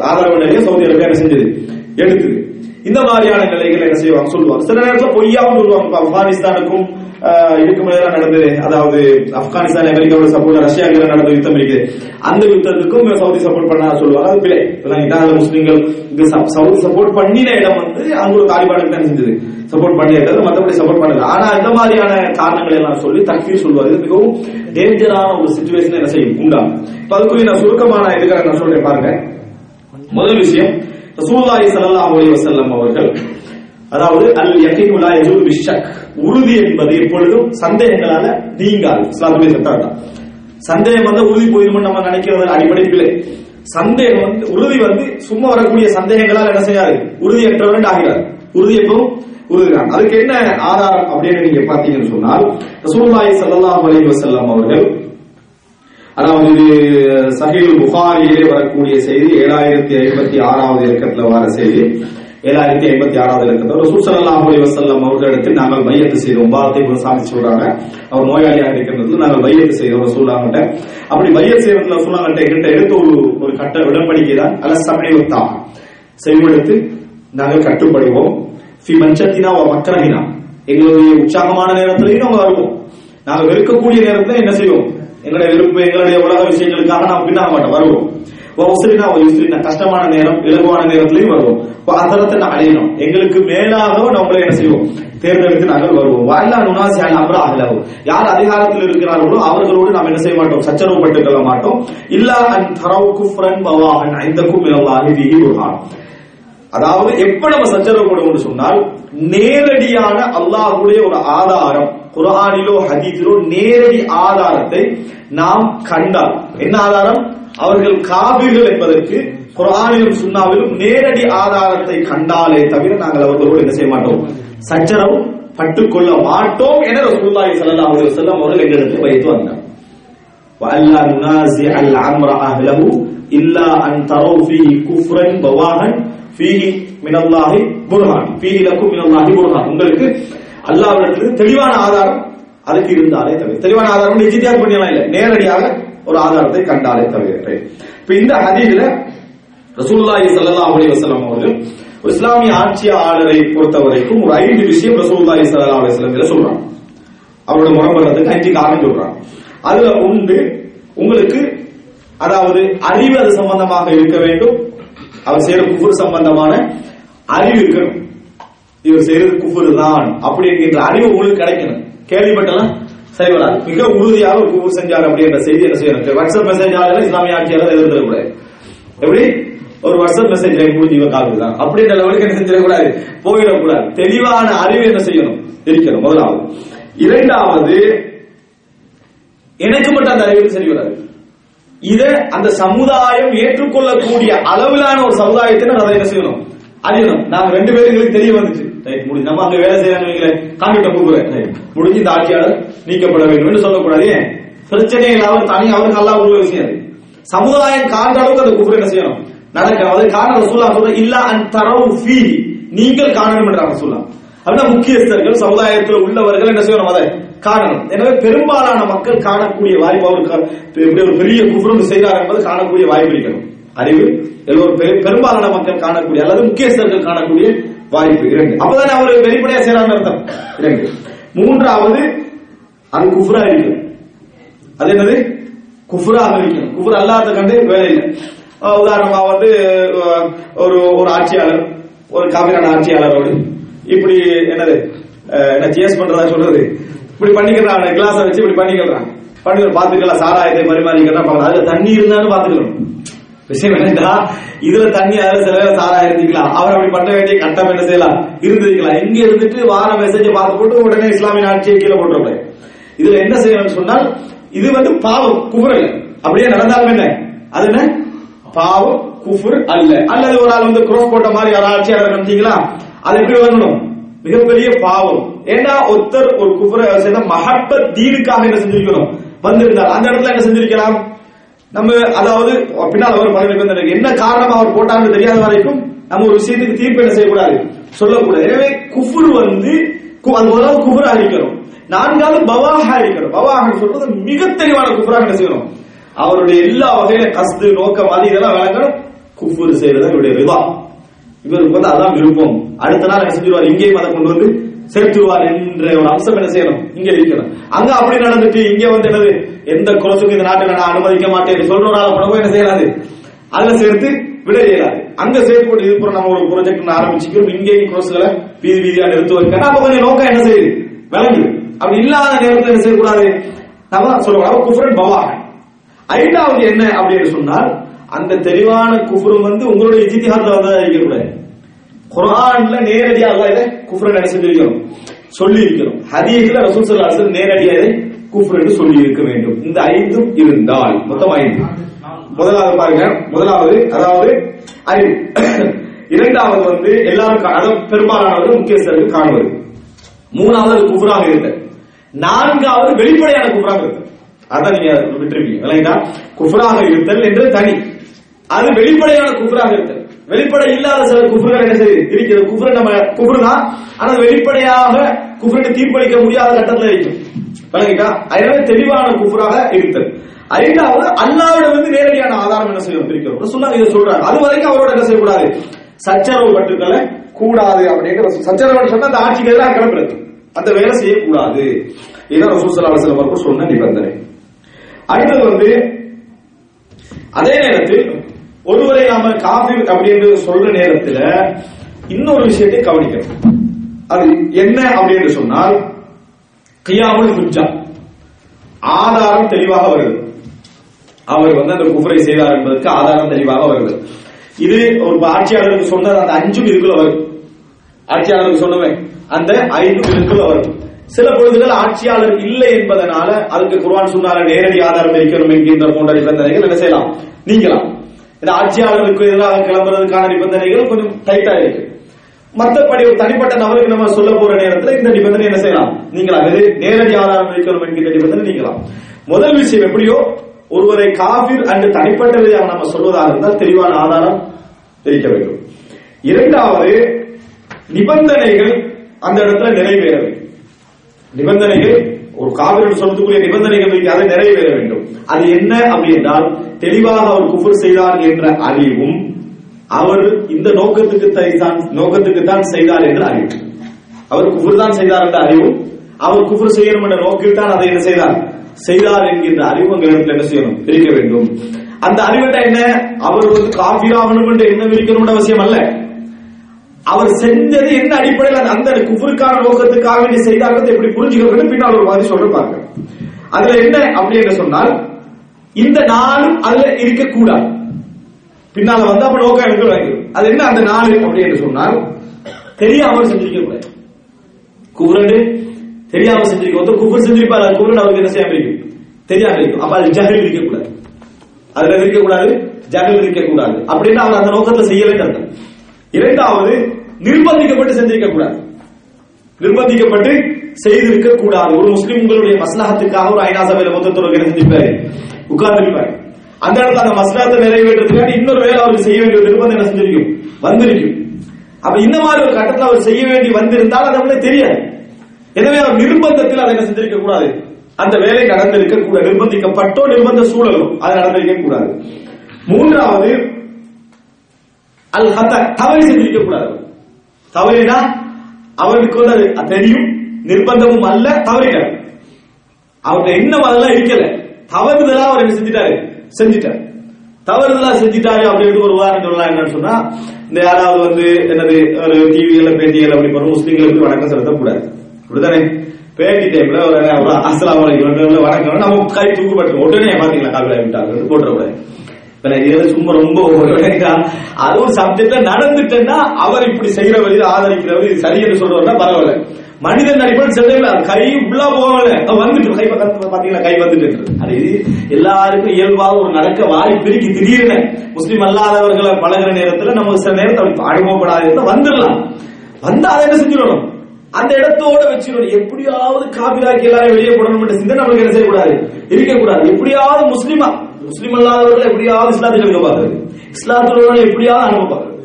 ஆதரவு நிலையை சவுதி அரேபியா என்ன செஞ்சது? எடுத்தது இந்த மாதிரியான நிலைகள் என்ன செய்வாங்க? சொல்லுவாங்க. சில நேரத்தில் பொய்யாவும் சொல்லுவாங்க. இப்ப ஆப்கானிஸ்தானுக்கும் இதுக்கு மேல நடந்தது. அதாவது ஆப்கானிஸ்தான் அமெரிக்காவோட சப்போர்ட் ரஷ்யாவுக்கு நடந்த யுத்தம் இருக்குது. அந்த யுத்தத்துக்கும் சவுதி சப்போர்ட் பண்ண சொல்லுவாங்க. அது பிழை. இதான் முஸ்லீம்கள் இது சவுதி சப்போர்ட் பண்ணின இடம் வந்து அங்க ஒரு தாலிபானுக்கு தான் செஞ்சது சப்போர்ட் பண்ணியிருக்காரு மற்றபடி சப்போர்ட் பண்ணல. ஆனா இந்த மாதிரியான காரணங்கள் எல்லாம் சொல்லி தக்ஃபீர் சொல்லுவார். இது மிகவும் டேஞ்சரான ஒரு சுச்சுவேஷன் என்ன செய்யும்? உண்டா? இப்ப அதுக்குரிய நான் சுருக்கமான இதுக்காக நான் சொல்றேன் பாருங்க. முதல் விஷயம் ரசூலுல்லாஹி சல்லா அலி வசல்லம் அவர்கள் அதாவது அல் யக்கீனுலா எதுவும் விஷக் உறுதி என்பது எப்பொழுதும் சந்தேகங்களால நீங்காது. இஸ்லாத்துடைய சட்டம் தான். சந்தேகம் வந்து உறுதி போயிருமோ நம்ம நினைக்கிறது அடிப்படை பிள்ளை சந்தேகம் வந்து உறுதி வந்து சும்மா வரக்கூடிய சந்தேகங்களால் என்ன செய்யாது? உறுதியற்றவன் ஆகிறார் உறுதி எப்பவும் உறுதிதான். அதுக்கு என்ன ஆதாரம் அப்படின்னு நீங்க பாத்தீங்கன்னு சொன்னால் ரசூலுல்லாஹி சல்லாஹ் அலி வசல்லாம் அவர்கள் அதாவது இது சஹீல் புகாரியிலே வரக்கூடிய செய்தி ஏழாயிரத்தி ஐம்பத்தி ஆறாவது இயக்கத்துல வர செய்தி. ஏழாயிரத்தி ஐம்பத்தி ஆறாவது இருக்கிறது. ரசூல் ஸல்லல்லாஹு அலைஹி வஸல்லம் அவர்களிடத்தில் நாங்கள் மையத்து செய்தோம். பாரத்தை சாமி சொல்றாங்க. அவர் நோயாளியாக இருக்கிறதுல நாங்கள் மையத்து செய்தோம் ரசூல்லாங்கிட்ட அப்படி மையத்து செய்யறதுல ரசூல்லாங்கிட்ட எங்கிட்ட எடுத்து ஒரு ஒரு கட்ட உடன்படிக்கை தான். அல்ல சமயத்தான் செய்வெடுத்து நாங்கள் கட்டுப்படுவோம். ஃபி மஞ்சத்தினா ஒரு மக்கரகினா எங்களுடைய உற்சாகமான நேரத்திலையும் நாங்கள் வருவோம். நாங்கள் வெறுக்கக்கூடிய நேரத்தில் என்ன செய்வோம்? எங்களுடைய விருப்பம் எங்களுடைய உலக விஷயங்களுக்காக நாம் பின்னாக மாட்டோம் வருவோம். உசிரினா ஒரு யுஸ்ரினா கஷ்டமான நேரம் இலகுவான நேரத்திலையும் வருவோம். அதரத்தை அடையணும். எங்களுக்கு மேலாகவும் நம்மளே என்ன செய்வோம்? தேர்ந்தெடுத்து நாங்கள் வருவோம். வாயிலா நுனாசி அப்புறம் அகலவும் யார் அதிகாரத்தில் இருக்கிறார்களோ அவர்களோடு நாம் என்ன செய்ய மாட்டோம்? சச்சரவுப்பட்டுக் கொள்ள மாட்டோம். இல்லா அன் தரவு குஃப்ரன் பவாஹன் ஐந்தக்கும் இலவாஹி பிஹி அதாவது எப்ப நம்ம சச்சரவுப்படும் சொன்னால் நேரடியான அல்லாஹ்வுடைய ஒரு ஆதாரம் குரானிலோ ஹதீஸிலோ நேரடி ஆதாரத்தை நாம் கண்டால். என்ன ஆதாரம்? அவர்கள் காபிர்கள் என்பதற்கு குர்ஆனிலும் சுன்னாவிலும் நேரடி ஆதாரத்தை கண்டாலே தவிர நாங்கள் அவர்களோடு என்ன செய்ய மாட்டோம் சச்சரவு பட்டுக்கொள்ள மாட்டோம் என ரசூலுல்லாஹி ஸல்லல்லாஹு அலைஹி வஸல்லம் அவர்கள் எங்களிடத்தில் வைத்து வந்தார் وألا ننازع الأمر أهله إلا أن تروا فيه كفرا بواها فيه من الله برهان فيه لكم من الله برهان உங்களுக்கு அல்லாஹ்விடத்தில் தெளிவான ஆதாரம் அதுக்கு இருந்தாலே தவிர தெளிவான ஆதாரம் நிஜித்தியார் பண்ணியலாம் இல்ல நேரடியாக ஒரு ஆதாரத்தை கண்டாலே தவிர இப்ப இந்த ஹதீஸ்ல ரசூல்லாய் சல்லா அலி வசலம் அவர்கள் இஸ்லாமிய ஆட்சியாளரை பொறுத்த வரைக்கும் ஒரு ஐந்து விஷயம் ரசூல்லாய் சல்லா அலி வசலம் சொல்றாங்க. அவரோட முரம்படுறதுக்கு அஞ்சு காரணம் சொல்றாங்க. அதுல உண்டு உங்களுக்கு அதாவது அறிவு அது சம்பந்தமாக இருக்க வேண்டும். அவர் செய்யற குஃபுர் சம்பந்தமான அறிவு இருக்கணும். இவர் செய்யறது குஃபுர் தான் அப்படி என்கின்ற அறிவு உங்களுக்கு கிடைக்கணும். கேள்விப்பட்டலாம் சரி மிக உறுதியாக ஒரு செஞ்சார் அப்படின்ற செய்தி என்ன செய்யணும்? வாட்ஸ்அப் மெசேஜ் ஆகல இஸ்லாமிய ஆட்சியாளர் எதிர்த்துடக்கூடாது எப்படி? ஒரு வாட்ஸ்அப் மெசேஜ் முடிஞ்சு இவன் காலுக்கு அப்படின்ற லெவலுக்கு என்ன செஞ்சிடக்கூடாது? போயிடக்கூடாது. தெளிவான அறிவு என்ன செய்யணும்? இருக்கணும். முதலாவது. இரண்டாவது எனக்கு மட்டும் அந்த அறிவு சரி வராது இத அந்த சமுதாயம் ஏற்றுக்கொள்ளக்கூடிய அளவிலான ஒரு சமுதாயத்தை நான் அதை என்ன செய்யணும்? அறியணும். நாங்க ரெண்டு பேருக்கு தெரிய வந்துச்சு. ரைட் முடிஞ்சு நம்ம அங்க வேலை செய்யறாங்க காண்டிட்ட கொடுக்குறேன். ரைட் முடிஞ்சு இந்த ஆட்சியாளர் நீக்கப்பட வேண்டும் என்று சொல்லக்கூடாது. ஏன்? பிரச்சனை இல்லாம தனி அவருக்கு அல்லா உள்ள விஷயம் சமுதாயம் காண்ற அளவுக்கு அந்த குஃபர் என்ன செய்யணும்? நடக்க அது காரணம் ரசூல்லா சொல்ற இல்ல அன் தரவு ஃபீ. நீங்கள் காணணும் என்றாங்க ரசூல்லா அப்படின்னா முக்கியஸ்தர்கள் சமுதாயத்தில் உள்ளவர்கள் என்ன செய்யணும்? அதை காணணும். எனவே பெரும்பாலான மக்கள் காணக்கூடிய வாய்ப்பு அவருக்கு ஒரு பெரிய குஃபர் செய்தார் என்பது காணக்கூடிய வாய்ப்பு இருக்கணும் அறிவு எல்லோரும் பெரும்பாலான மக்கள் காணக்கூடிய அல்லது முக்கியஸ்தர்கள் காணக்கூடிய வாய்ப்பு இரண்டு. அப்பதானே அவர் வெளிப்படையா செய்யறாங்க அர்த்தம் இரண்டு. மூன்றாவது அது குஃபுரா இருக்கும் அது என்னது? குஃபுரா இருக்கணும் குஃபுர் அல்லாத கண்டு வேலை இல்லை. உதாரணமா வந்து ஒரு ஒரு ஆட்சியாளர் ஒரு காவிரான ஆட்சியாளரோடு இப்படி என்னது? என்ன சேஸ் பண்றதா சொல்றது? இப்படி பண்ணிக்கிறாங்க கிளாஸ் வச்சு இப்படி பண்ணிக்கிறாங்க பண்ணி பாத்துக்கலாம் சாராயத்தை பரிமாறிக்கிறான் அதுல தண்ணி இருந்தாலும் பாத்துக்கணும் விஷயம் என்னன்னா இதுல தண்ணி அதுல சில பேர் சாரா இருந்துக்கலாம் அவர் அப்படி பண்ண வேண்டிய கட்டம் என்ன செய்யலாம்? இருந்திருக்கலாம் இங்க இருந்துட்டு வார மெசேஜ் பார்த்து போட்டு உடனே இஸ்லாமிய ஆட்சியை கீழே போட்டுறப்ப. இதுல என்ன செய்யணும்னு சொன்னால் இது வந்து பாவம் குஃபர் அல்ல. அப்படியே நடந்தாலும் என்ன? அது என்ன? பாவம் குஃபுர் அல்ல. அல்லது ஒரு ஆள் வந்து குரோஸ் போட்ட மாதிரி யாரும் ஆட்சியாளர் நினைச்சீங்களா? அது எப்படி வரணும்? மிகப்பெரிய பாவம். ஏன்னா ஒருத்தர் ஒரு குஃபரை செய்த மஹப்பத் தீனுக்காக என்ன செஞ்சிருக்கணும்? வந்திருந்தார். அந்த இடத்துல என்ன செஞ்சிருக்கலாம்? நம்ம அதாவது பின்னால் அவர் பதவிக்கு என்ன காரணம் அவர் போட்டார்னு தெரியாத வரைக்கும் நம்ம ஒரு விஷயத்துக்கு தீர்ப்பு என்ன செய்யக்கூடாது? சொல்லக்கூடாது. எனவே குஃபுர் வந்து கு- அது முதல்ல குஃபுரா இருக்கணும். நான்காவது பவாஹா இருக்கணும். பவாஹா சொல்றது மிக தெளிவான குஃபுரா என்ன செய்யணும்? அவருடைய எல்லா வகையில கஸ்து நோக்கம் அது இதெல்லாம் விளங்கணும். குஃபுர் செய்யறது இவருடைய ரிவா. இவருக்கு வந்து அதான் விருப்பம். அடுத்த நாள் என்ன செஞ்சிருவார்? இங்கேயும் அதை கொண்டு வந்து சேர்த்துவார் என்ற ஒரு அம்சம் என்ன செய்யணும்? இங்க இருக்கணும். அங்க அப்படி நடந்துட்டு இங்க வந்து என்னது? எந்த குலசுக்கும் இந்த நாட்டை நான் அனுமதிக்க மாட்டேன் சொல்றவனால ஒரு என்ன செய்யலாது? அதுல சேர்த்து விட இயலாது. அங்க சேர்த்து போட்டு இது நம்ம ஒரு ப்ராஜெக்ட் ஆரம்பிச்சுக்கிறோம். இங்கேயும் குலசுகளை வீதி வீதியா நிறுத்து வைக்கணும். அப்ப கொஞ்சம் நோக்கம் என்ன செய்யுது? விளங்குது அப்படி இல்லாத நேரத்தில் என்ன செய்யக்கூடாது? நம்ம சொல்லுவோம் குஃபரன் பவாக ஐந்தாவது என்ன அப்படின்னு சொன்னால் அந்த தெளிவான குஃபரும் வந்து உங்களுடைய இஜித்திஹாத்ல வந்து இருக்கக்கூடாது. குரான்ல நேரடியா அல்லாஹ் இதை குஃப்ர் நினைச்சிருக்கிறோம் சொல்லி இருக்கிறோம் ஹதீஸ்ல ரசூல் சல்லா அலைஹி நேரடியா இதை குஃப்ர் என்று சொல்லி இருக்க வேண்டும் இந்த ஐந்தும் இருந்தால் மொத்தம் ஐந்து முதலாவது பாருங்க முதலாவது அதாவது அறிவு இரண்டாவது வந்து எல்லாரும் அதாவது பெரும்பாலானவர்கள் முக்கியஸ்தர்கள் காணுவது மூணாவது குஃப்ராக இருக்க நான்காவது வெளிப்படையான குஃப்ராக இருக்க அதான் நீங்க விட்டுருக்கீங்க விளங்கிட்டா குஃப்ராக இருத்தல் என்று தனி அது வெளிப்படையான குஃப்ராக இருத்தல் வெளிப்படை இல்லாத சில குஃப்ர்கள் என்ன செய்யுது இருக்கிறது குஃபுரை நம்ம குஃப்ரு தான் ஆனா வெளிப்படையாக குஃப்ருக்கு தீர்ப்பளிக்க முடியாத கட்டத்துல இருக்கும் வழங்கிக்கா அதனால தெளிவான குஃப்ராக இருத்தல் ஐந்தாவது அல்லாவிடம் வந்து நேரடியான ஆதாரம் என்ன செய்யும் இருக்கிறோம் சொன்னாங்க இதை சொல்றாங்க. அது வரைக்கும் அவரோட என்ன செய்யக்கூடாது? சச்சரவு பட்டுக்களை கூடாது அப்படிங்கிற சச்சரவு சொன்னா அந்த ஆட்சிக்கு எதிராக கிளம்புறது. அந்த வேலை செய்யக்கூடாது. இதான் ரசூல் சில அலைஹி அவர்கள் சொன்ன நிபந்தனை. அடுத்தது வந்து அதே நேரத்தில் ஒருவரை நாம காபிர் அப்படின்னு சொல்ற நேரத்துல இன்னொரு விஷயத்தை கவனிக்கணும். அது என்ன அப்படின்னு சொன்னால் கியாமுல் ஹுஜ்ஜா. ஆதாரம் தெளிவாக வருது. அவர் வந்து அந்த குஃபரை செய்தார் என்பதற்கு ஆதாரம் தெளிவாக வருது. இது ஒரு ஆட்சியாளருக்கு சொன்னது அந்த அஞ்சும் இதுக்குள்ள வரும். ஆட்சியாளருக்கு சொன்னவன் அந்த ஐந்தும் இதுக்குள்ள வரும். சில பொழுதுகள் ஆட்சியாளர் இல்லை என்பதனால அதுக்கு குர்வான் சொன்னால நேரடி ஆதாரம் இருக்கணும் என்கின்ற போன்ற நிபந்தனைகள் என்ன செய்யலாம்? நீங்களாம் இந்த ஆட்சியாளர்களுக்கு எதிராக கிளம்புறதுக்கான நிபந்தனைகள் கொஞ்சம் டைட்டா இருக்கு. மற்றபடி ஒரு தனிப்பட்ட நபருக்கு நம்ம சொல்ல போற நேரத்தில் இந்த நிபந்தனை என்ன செய்யலாம்? நீங்களா வெறு நேரடி ஆதாரம் இருக்கணும் என்கிற நிபந்தனை நீங்களாம். முதல் விஷயம் எப்படியோ ஒருவரை காபிர் அன்று தனிப்பட்ட ரீதியாக நம்ம சொல்வதாக இருந்தால் தெளிவான ஆதாரம் தெரிவிக்க வேண்டும். இரண்டாவது நிபந்தனைகள் அந்த இடத்துல நிறைவேற நிபந்தனைகள் ஒரு காவிரி சொல்லக்கூடிய நிபந்தனைகள் அதை நிறைவேற வேண்டும். அது என்ன அப்படி என்றால் தெளிவாக அவர் குஃபர் செய்தார் என்ற அறிவும் அவர் இந்த நோக்கத்துக்கு நோக்கத்துக்கு தான் செய்தார் என்று அறிவு. அவர் குஃபர் தான் செய்தார் என்ற அறிவும் அவர் குஃபர் செய்யணும் என்ற நோக்கில் தான் அதை என்ன செய்தார்? செய்தார் என்கின்ற அறிவு அங்க இடத்துல என்ன செய்யணும்? பிரிக்க வேண்டும். அந்த அறிவுட்ட என்ன? அவர் வந்து காபிராகணும் என்று என்ன விரிக்கணும் அவசியம் அல்ல. அவர் செஞ்சது என்ன அடிப்படையில் அந்த- குஃபுருக்கான குஃபருக்கான நோக்கத்துக்காக வேண்டி செய்தார்கள் எப்படி புரிஞ்சுக்க வேண்டும் பின்னால் ஒரு மாதிரி சொல்ற அதுல என்ன? அப்படி என்று சொன்னால் இந்த நாளும் அதுல இருக்கக்கூடாது. பின்னால வந்து அப்ப நோக்கம் எனக்கு வாங்கிடும் அது என்ன அந்த நாள் அப்படி என்று சொன்னால் தெரியாம செஞ்சிருக்க கூடாது. குபுரண்டு தெரியாம செஞ்சிருக்க ஒருத்தர் குவர் செஞ்சிருப்பார் அது குபுரன் அவருக்கு என்ன செய்யாம இருக்கும்? தெரியாம இருக்கும். அப்ப அது ஜகல் இருக்க கூடாது அதுல இருக்க கூடாது ஜஹல் இருக்க கூடாது அந்த நோக்கத்துல செய்யவே அர்த்தம் இரண்டாவது நிர்பந்திக்கப்பட்டு செஞ்சிருக்க கூடாது. நிர்பந்திக்கப்பட்டு செய்திருக்க கூடாது ஒரு முஸ்லிம் உங்களுடைய மஸ்லஹத்துக்காக ஒரு ஐநா சபையில மொத்தத்தோட செஞ்சிருப்பாரு உட்கார்ந்திருப்பாங்க அந்த இடத்துல அந்த மஸ்லஹத்தை நிறைவேற்றதுக்காக இன்னொரு வேலை அவர் செய்ய வேண்டிய நிர்பந்தம் என்ன செஞ்சிருக்கும்? வந்திருக்கும். அப்ப இந்த மாதிரி ஒரு கட்டத்தில் அவர் செய்ய வேண்டி வந்திருந்தால் அது அவனுக்கு தெரியாது. எனவே அவர் நிர்பந்தத்தில் அதை என்ன செஞ்சிருக்க கூடாது. அந்த வேலை நடந்திருக்க கூட நிர்பந்திக்கப்பட்டோ நிர்பந்த சூழலும் அது நடந்திருக்க கூடாது. மூன்றாவது அல் ஹத்த தவறு செஞ்சிருக்க கூடாது. தவறுனா அவருக்கு வந்து அது தெரியும். நிர்பந்தமும் அல்ல தவறினார் அவர்கிட்ட இன்னும் அதெல்லாம் இருக்கல. தவறுதலா அவர் என்ன செஞ்சிட்டாரு? செஞ்சிட்டார். தவறுதலா செஞ்சிட்டாரு அப்படின்னு ஒரு உதாரணம் சொல்லலாம் என்னன்னு சொன்னா இந்த யாராவது வந்து என்னது ஒரு டிவியில பேட்டிகள் அப்படி பண்ண முஸ்லீம்களுக்கு வணக்கம் செலுத்தக்கூடாது. அப்படித்தானே? பேட்டி டைம்ல ஒரு ஒரு அஸ்லாம் வணக்கம். நம்ம கை தூக்கப்பட்டு உடனே பாத்தீங்களா காவிரி விட்டாங்க போட்டுறக்கூடாது. இப்ப நான் சும்மா ரொம்ப அதுவும் அது ஒரு சப்ஜெக்ட்ல நடந்துட்டேன்னா அவர் இப்படி செய்யற வழியில் ஆதரிக்கிறவர் சரி என்று சொல்றவர்னா பரவாயில்ல. மனிதன் அடிப்படை செல்ல கை உள்ள போகல வந்துட்டு கை பக்கத்துல பாத்தீங்களா கை வந்துட்டு அது எல்லாருக்கும் இயல்பாக ஒரு நடக்க வாய்ப்பு பிரிக்கி திடீர்னு முஸ்லீம் அல்லாதவர்களை பழகிற நேரத்துல நம்ம சில நேரத்தை அப்படி அனுபவப்படாத இருந்தா வந்துடலாம். வந்தா அதை என்ன செஞ்சிடணும்? அந்த இடத்தோட வச்சிடணும். எப்படியாவது காபிராக்கி எல்லாரும் வெளியே போடணும் சிந்தனை நம்மளுக்கு என்ன செய்யக்கூடாது? இருக்கக்கூடாது. எப்படியாவது முஸ்லீமா முஸ்லீம் அல்லாதவர்கள் எப்படியாவது இஸ்லாத்துக்கு இருக்க பாக்குறது எப்படியாவது அனுப்ப பார்க்கறது.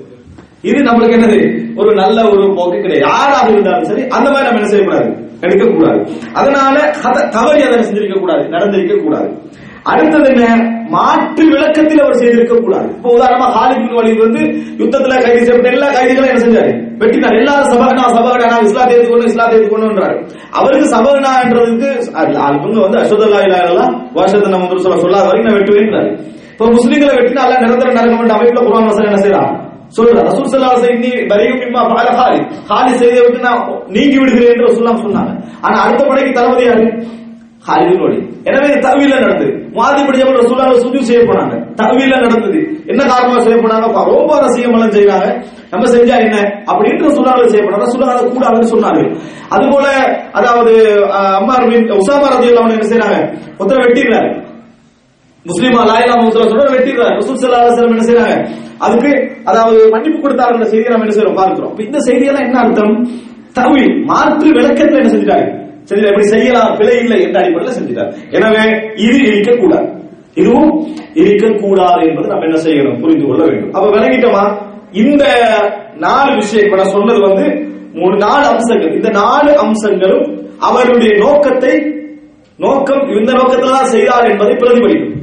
இது நம்மளுக்கு என்னது? ஒரு நல்ல ஒரு போக்கு கிடையாது. யாராக இருந்தாலும் சரி அந்த மாதிரி நம்ம என்ன செய்யக்கூடாது? எடுக்கக்கூடாது. அதனால தவறி அதை செஞ்சிருக்க கூடாது நடந்திருக்க கூடாது அடுத்தது என்ன? மாற்று விளக்கத்தில் அவர் செய்திருக்க கூடாது இப்போ உதாரணமா ஹாலிபின் வழி வந்து யுத்தத்துல கைது செய்யப்பட்ட எல்லா கைதிகளும் என்ன செஞ்சாரு? வெட்டினார். எல்லா சபகனா சபகனா நான் இஸ்லாத்தை ஏற்றுக்கொண்டு இஸ்லாத்தை ஏற்றுக்கொண்டுன்றாரு அவருக்கு சபகனான்றதுக்கு அவங்க வந்து அஸ்வதல்லா இல்லாதெல்லாம் வருஷத்தை நம்ம வந்து சொல்ல சொல்லாத வரைக்கும் நான் வெட்டுவேன்றாரு. இப்போ முஸ்லீம்களை வெட்டினா அல்ல நிரந்தர நரகம் அமைப்புல குரான் வசனம் என்ன செய்யலாம்? சொல்ற ரசூல் ஸல்லல்லாஹு அலைஹி வஸல்லம் பரியும் மிம்மா ஃபஅல ஹாலித். ஹாலித் செய்ததை நான் நீங்கி விடுகிறேன் என்று ரசூலுல்லாஹ் சொன்னாங்க. ஆனா அடுத்த படைக்கு தளபதி யாரு? ஹாலித் நோடி எனவே இது தவில நடந்தது. மாதிபடி ஜபல் ரசூலுல்லாஹ் சுஜூ செய்ய போனாங்க. தவில நடந்தது. என்ன காரணமா செய்ய போனாங்க? ரொம்ப ரசிகம் எல்லாம் நம்ம செஞ்சா என்ன? அப்படின்ற ரசூலுல்லாஹ் செய்ய போனாங்க. ரசூலுல்லாஹ் அதை கூடாதுன்னு அது அதுபோல அதாவது அம்மா அம்மார் பின் உசாமா ரலியல்லாஹு அன்ஹு என்ன செய்றாங்க? ஒருத்தர் வெட்டிடுறாரு. முஸ்லீமா லாயிலா முஸ்லா சொல்ற வெட்டிடுறாரு. ரசூல் ஸல்லல்லாஹு என்ன செய்யறாங்க அதுக்கு அதாவது மன்னிப்பு கொடுத்தாருன்ற செய்தியை நம்ம என்ன செய்யறோம்? பார்க்கிறோம். அப்ப இந்த செய்தியெல்லாம் என்ன அர்த்தம்? தவி மாற்று விளக்கத்துல என்ன செஞ்சிட்டாரு? செஞ்சு எப்படி செய்யலாம் பிழை இல்லை என்ற அடிப்படையில் செஞ்சிட்டார். எனவே இது இருக்கக்கூடாது. இதுவும் இருக்கக்கூடாது என்பது நம்ம என்ன செய்யணும்? புரிந்து கொள்ள வேண்டும். அப்ப விளங்கிட்டோமா? இந்த நாலு விஷயம் இப்ப நான் சொன்னது வந்து மூணு நாலு அம்சங்கள். இந்த நாலு அம்சங்களும் அவருடைய நோக்கத்தை நோக்கம் இந்த நோக்கத்தில் தான் செய்தார் என்பதை பிரதிபலிக்கும்.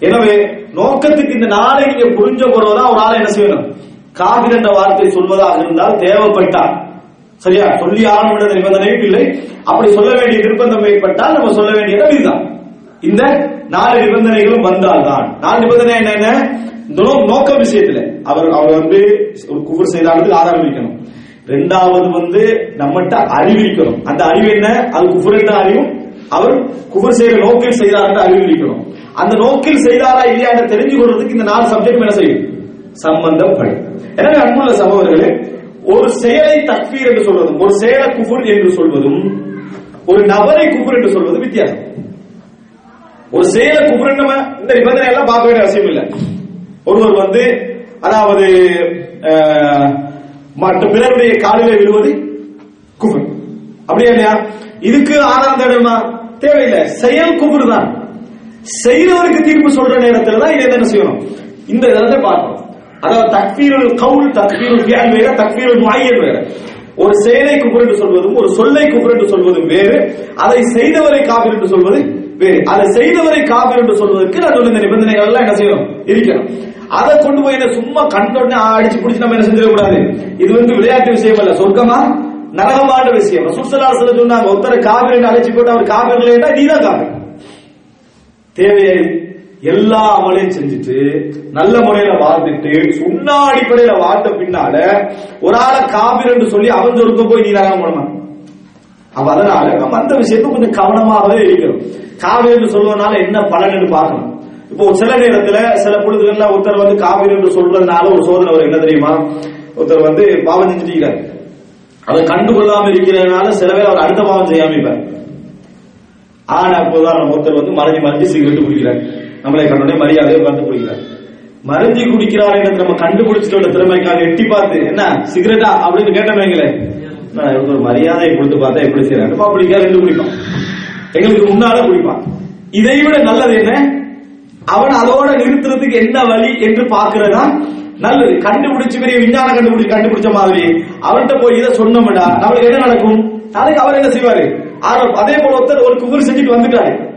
எனவே நோக்கத்துக்கு இந்த நாளை நீங்க புரிஞ்ச பிறகுதான் ஒரு ஆளை என்ன செய்யணும்? காபிர் என்ற வார்த்தை சொல்வதாக இருந்தால் தேவைப்பட்டால். சரியா? சொல்லி ஆகணும் என்ற நிபந்தனையும் இல்லை. அப்படி சொல்ல வேண்டிய நிர்பந்தம் ஏற்பட்டால் நம்ம சொல்ல வேண்டிய இதுதான் இந்த நாலு நிபந்தனைகளும் வந்தால் தான் நாலு நிபந்தனை என்னென்ன இந்த விஷயத்துல. அவர் அவர் வந்து ஒரு குஃபர் செய்தாலும் ஆரம்பிக்கணும் ரெண்டாவது வந்து நம்மகிட்ட அறிவிக்கணும் அந்த அறிவு என்ன? அது குஃபர் என்ற அறிவும் அவர் குஃபர் செய்யற நோக்கில் செய்தார் அறிவு அந்த நோக்கில் செய்தாரா இல்லையா என்று தெரிஞ்சு கொள்றதுக்கு இந்த நாலு சப்ஜெக்ட் என்ன செய்யும்? சம்பந்தம் படி. எனவே அன்புள்ள சகோதரர்களே ஒரு செயலை தக்வீர் என்று சொல்வதும் ஒரு செயலை குபுர் என்று சொல்வதும் ஒரு நபரை குபுர் என்று சொல்வதும் வித்தியாசம். ஒரு செயலை குபுர் நம்ம இந்த நிபந்தனை எல்லாம் பார்க்க வேண்டிய அவசியம் இல்லை. ஒருவர் வந்து அதாவது மற்ற பிறருடைய காலிலே விழுவது குபுர் அப்படியா இல்லையா? இதுக்கு ஆதாரம் தேடுமா தேவையில்லை. செயல் குபுர் தான். செய்தவருக்கு தீர்ப்பு சொல்ற நேரத்துல தான் இதை என்ன செய்யணும். இந்த இதை பார்க்கணும். அதாவது தக்பீருல் கவுல் தக்பீருல் ஃபியல் வேற தக்பீருல் முஅய்யன் வேற. ஒரு செயலை குஃபர் என்று சொல்வதும் ஒரு சொல்லை குஃபர் என்று சொல்வதும் வேறு. அதை செய்தவரை காபிர் என்று சொல்வது வேறு. அதை செய்தவரை காபிர் என்று சொல்வதற்கு நான் சொன்ன இந்த நிபந்தனைகள் எல்லாம் என்ன செய்யணும்? இருக்கணும். அதை கொண்டு போய் என்ன சும்மா கண்டோடனே அடிச்சு பிடிச்சு நம்ம என்ன செஞ்சிடக்கூடாது? இது வந்து விளையாட்டு விஷயம் அல்ல. சொர்க்கமா? நரகமான விஷயம். ரசூலுல்லாஹி சொன்னாங்க ஒருத்தரை காவிரி அழைச்சு போட்டு அவர் காபிர் இல்லைன்னா நீதான் காவிரி தேவையை எல்லா அமலையும் செஞ்சுட்டு நல்ல முறையில வாழ்ந்துட்டு சுண்ணா அடிப்படையில வாழ்ந்த பின்னால ஒரு ஆளை காபிர் என்று சொல்லி அவன் சொருக்க போய் நீ நரகம் போடமா அப்ப அதனால நம்ம அந்த விஷயத்தை கொஞ்சம் கவனமாகவே இருக்கணும் காவிரி என்று சொல்வதனால என்ன பலன்னு பார்க்கணும். இப்போ சில நேரத்துல சில பொழுதுகள்ல ஒருத்தர் வந்து காவிரி என்று சொல்றதுனால ஒரு சோதனை வரும். என்ன தெரியுமா? ஒருத்தர் வந்து பாவம் செஞ்சுட்டீங்க அதை கண்டுகொள்ளாம இருக்கிறதுனால சில பேர் அவர் அடுத்த பாவம் செய்யாம இருப்பார். ஆனா இப்ப ஒருத்தர் வந்து மறைஞ்சு மறைஞ்சு சிகரெட் குடிக்கிறார். நம்மளை கண்டோடனே மரியாதையை பார்த்து குடிக்கிறார் மறைஞ்சு குடிக்கிறார் என்று நம்ம கண்டுபிடிச்சிட்டோட திறமைக்காக எட்டி பார்த்து என்ன சிகரெட்டா? அப்படின்னு கேட்டோம் வைங்களேன். ஒரு மரியாதையை கொடுத்து பார்த்தா எப்படி செய்யறாங்க அப்படிக்கா ரெண்டு குடிப்பான். எங்களுக்கு முன்னால குடிப்பான். இதை விட நல்லது என்ன? அவன் அதோட நிறுத்துறதுக்கு என்ன வழி என்று பாக்குறதா நல்லது. கண்டுபிடிச்சு பெரிய விஞ்ஞான கண்டுபிடிச்சு கண்டுபிடிச்ச மாதிரி. அவன்கிட்ட போய் இதை சொன்னோம்டா நம்மளுக்கு என்ன நடக்கும்? நாளைக்கு அவர் என்ன செய்வாரு? ஆரம்ப- அதே போல ஒருத்தர் ஒரு குபுர் செஞ்சுட்டு வந்துட்டாரு.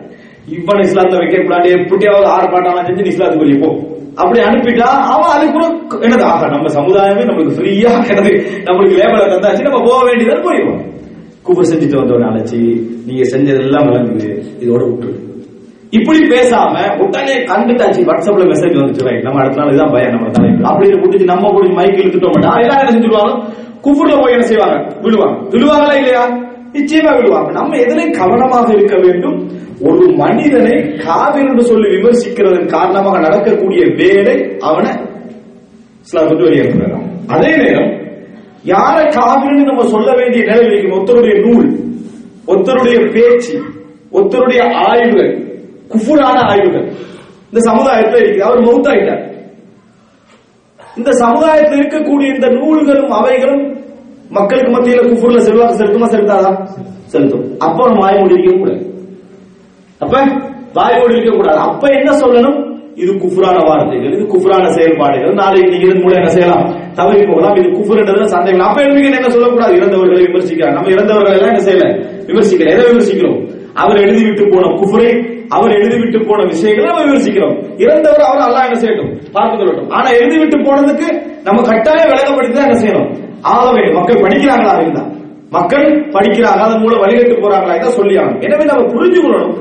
இவன் இஸ்லாத்தை வைக்க கூடாது எப்படியாவது ஆர்ப்பாட்டம் செஞ்சு நீ இஸ்லாத்துக்கு வெளியே போ. அப்படி அனுப்பிட்டா அவன் அது கூட என்னது? ஆகா நம்ம சமுதாயமே நம்மளுக்கு ஃப்ரீயா கிடது நம்மளுக்கு லேபரை தந்தாச்சு நம்ம போக வேண்டியது போயிடுவோம் குபுர் செஞ்சுட்டு வந்தவன அழைச்சி நீங்க செஞ்சதெல்லாம் விளங்குது இதோட விட்டுரு. இப்படி பேசாம உடனே கண்டுட்டாச்சு வாட்ஸ்அப்ல மெசேஜ் வந்துச்சு ரைட் நம்ம அடுத்த நாள் இதான் பயம் நம்ம தலைவர் அப்படின்னு புடிச்சு நம்ம புடிச்சு மைக் இழுத்துட்டோம் எல்லாம் என்ன செஞ்சுருவாலும் குஃபுர்ல போய் என்ன செய்வாங்க? விழுவாங்க விழுவாங்களா இல்லையா? நிச்சயமா விழுவாங்க நம்ம எதிலே கவனமாக இருக்க வேண்டும்? ஒரு மனிதனை காவிர் என்று சொல்லி விமர்சிக்கிறதன் காரணமாக நடக்கக்கூடிய வேலை அவனை இஸ்லாத்துக்கு வெளியேற்றுறாங்க அதே நேரம் யாரை காவிர்னு நம்ம சொல்ல வேண்டிய நிலை இருக்கும்? ஒருத்தருடைய நூல் ஒருத்தருடைய பேச்சு ஒருத்தருடைய ஆய்வுகள் குஃபுரான ஆய்வுகள். இந்த சமுதாயத்தில் இருக்குது. அவர் மௌத்தாயிட்டார். இந்த சமுதாயத்தில் இருக்கக்கூடிய இந்த நூல்களும் அவைகளும் மக்களுக்கு மத்தியில குஃபுர்ல செல்வாக்கு செலுத்துமா செலுத்தாதா? செலுத்தும். அப்ப நம்ம வாய் மூடி இருக்க கூடாது. அப்ப வாய் மூடி இருக்க கூடாது. அப்ப என்ன சொல்லணும்? இது குஃபுரான வார்த்தைகள் இது குஃபுரான செயல்பாடுகள். நாளைக்கு நீங்க இதன் மூலம் என்ன செய்யலாம்? தவறி போகலாம். இது குஃபுர்ன்றதுல சந்தேகம் அப்ப எழுதிங்க என்ன சொல்லக்கூடாது? இறந்தவர்களை விமர்சிக்கிறார் நம்ம இறந்தவர்கள் எல்லாம் என்ன செய்யல? விமர்சிக்கல. எதை விமர்சிக்கிறோம்? அவர் எழுதிவிட்டு போன குஃபுரை அவர் எழுதிவிட்டு போன விஷயங்களை நம்ம விமர்சிக்கிறோம். இறந்தவர் அவர் அல்லாஹ் என்ன செய்யட்டும்? பார்த்து கொள்ளட்டும். ஆனா எழுதிவிட்டு போனதுக்கு நம்ம கட்டாயம் விளக்கப்படுத்தி தான் என்ன செய்யணும்? ஆகவே மக்கள் படிக்கிறாங்களா இருந்தா மக்கள் படிக்கிறாங்க அதன் மூலம் வழிகட்டு போறாங்களா இதான் சொல்லி ஆகணும். எனவே நம்ம புரிஞ்சு கொள்ளணும்.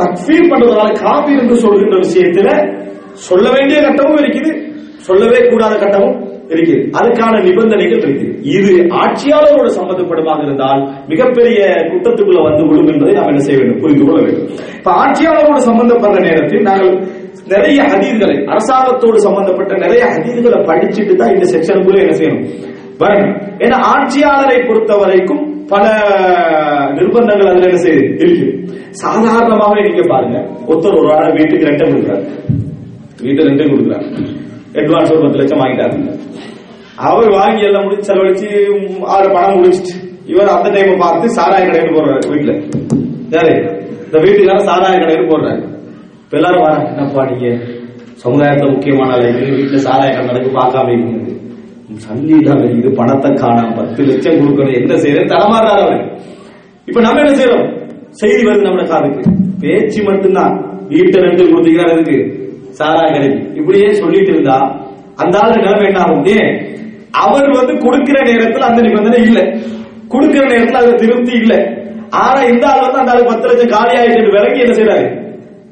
தக்ஃபீர் பண்றதுனால காபீர் என்று சொல்கின்ற விஷயத்துல சொல்ல வேண்டிய கட்டமும் இருக்குது சொல்லவே கூடாத கட்டமும் இருக்குது. அதுக்கான நிபந்தனைகள் இருக்குது இது ஆட்சியாளரோட சம்பந்தப்படுமாக இருந்தால் மிகப்பெரிய குற்றத்துக்குள்ள வந்து விடும் என்பதை நாம் என்ன செய்ய வேண்டும்? புரிந்து கொள்ள வேண்டும். இப்ப ஆட்சியாளரோடு சம்பந்தப்படுற நேரத்தில் நாங்கள் நிறைய ஹதீதுகளை அரசாங்கத்தோடு சம்பந்தப்பட்ட நிறைய ஹதீதுகளை படிச்சுட்டு தான் இந்த செக்ஷனுக்குள்ள என்ன செய்யணும்? வரணும் ஏன்னா ஆட்சியாளரை பொறுத்த வரைக்கும் பல நிர்பந்தங்கள் அதுல என்ன செய்யுது இருக்கு. சாதாரணமாவே நீங்க பாருங்க. ஒருத்தர் ஒரு ஆள் வீட்டுக்கு ரெண்டை கொடுக்குறாரு. வீட்டு ரெண்டை கொடுக்குறாரு. அட்வான்ஸ் ஒரு பத்து லட்சம் வாங்கிட்டாரு. அவர் வாங்கி எல்லாம் முடிச்சு செலவழிச்சு ஆறு பணம் முடிச்சுட்டு இவர் அந்த டைம் பார்த்து சாராய கடைக்கு போடுறாரு வீட்டுல. யாரு? இந்த வீட்டுக்கார சாராய கடைக்கு போடுறாரு இப்ப எல்லாரும் வர என்னப்பா நீங்க? சமுதாயத்துல முக்கியமான வீட்டுல சாராய கடை நடக்கு பார்க்காம இருக்கீங்க. சல்லி இல்லாம இது பணத்தை காணாம பத்து லட்சம் கொடுக்கணும். என்ன செய்யறது? தரமாறாரு அவரு. இப்ப நம்ம என்ன செய்யறோம்? செய்தி வருது நம்ம காதுக்கு. பேச்சு மட்டும்தான். வீட்டை ரெண்டு கொடுத்தீங்கன்னா இருக்கு சாரா கிடைக்கு. இப்படியே சொல்லிட்டு இருந்தா அந்த ஆளு நிலைமை என்ன ஆகும்? ஏன்? அவர் வந்து கொடுக்கிற நேரத்துல அந்த நிபந்தனை இல்ல. கொடுக்கிற நேரத்துல அதுல திருப்தி இல்ல. ஆனா இந்த ஆள் வந்து அந்த ஆளு பத்து லட்சம் காலி ஆயிட்டு விலகி என்ன செய்யறாரு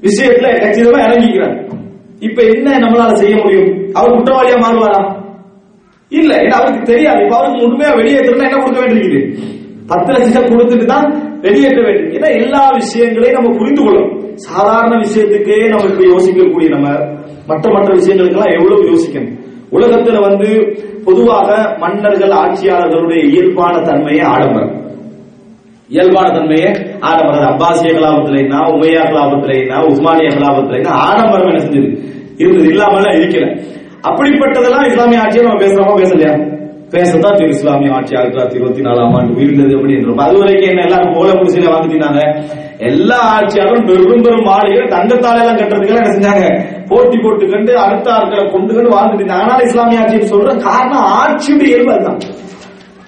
விஷயத்துல கச்சிதமா இறங்கிக்கிறார். இப்ப என்ன நம்மளால செய்ய முடியும்? அவர் குற்றவாளியா மாறுவாரா? இல்ல ஏன்னா அவருக்கு தெரியாது. இப்ப அவருக்கு முழுமையா வெளியேற்றணும் என்ன கொடுக்க வேண்டியிருக்குது? பத்து லட்சம் கொடுத்துட்டு தான் வெளியேற்ற வேண்டும். ஏன்னா எல்லா விஷயங்களையும் நம்ம புரிந்து கொள்ளணும். சாதாரண விஷயத்துக்கே நம்ம இப்ப யோசிக்கக்கூடிய நம்ம மற்ற மற்ற விஷயங்களுக்கெல்லாம் எவ்வளவு யோசிக்கணும்? உலகத்துல வந்து பொதுவாக மன்னர்கள் ஆட்சியாளர்களுடைய இயல்பான தன்மையை ஆடம்பரம். இயல்பான தன்மையை ஆடம்பரம். அப்பாசிய கலாபத்திலேனா உமையா கலாபத்திலேனா உஸ்மானிய கலாபத்திலேனா ஆடம்பரம் என்ன செஞ்சது? இருந்தது. இல்லாமல இருக்கிறேன் அப்படிப்பட்டதெல்லாம் இஸ்லாமிய ஆட்சியை நம்ம பேசுறோமா பேசலையா? பேசத்தான் திரு இஸ்லாமிய ஆட்சி ஆயிரத்தி தொள்ளாயிரத்தி இருபத்தி நாலாம் ஆண்டு உயிர்ந்தது அப்படின்றோம் அது வரைக்கும் என்ன எல்லாரும் போல குடிசையில வாழ்ந்துட்டாங்க. எல்லா ஆட்சியாளரும் பெரும் பெரும் மாளிகள் தங்கத்தால எல்லாம் கட்டுறதுக்கு என்ன செஞ்சாங்க? போட்டி போட்டு கண்டு அடுத்த ஆட்களை கொண்டு கண்டு வாழ்ந்துட்டு ஆனால் இஸ்லாமிய ஆட்சின்னு சொல்ற காரணம் ஆட்சியுடைய இயல்பு அதுதான்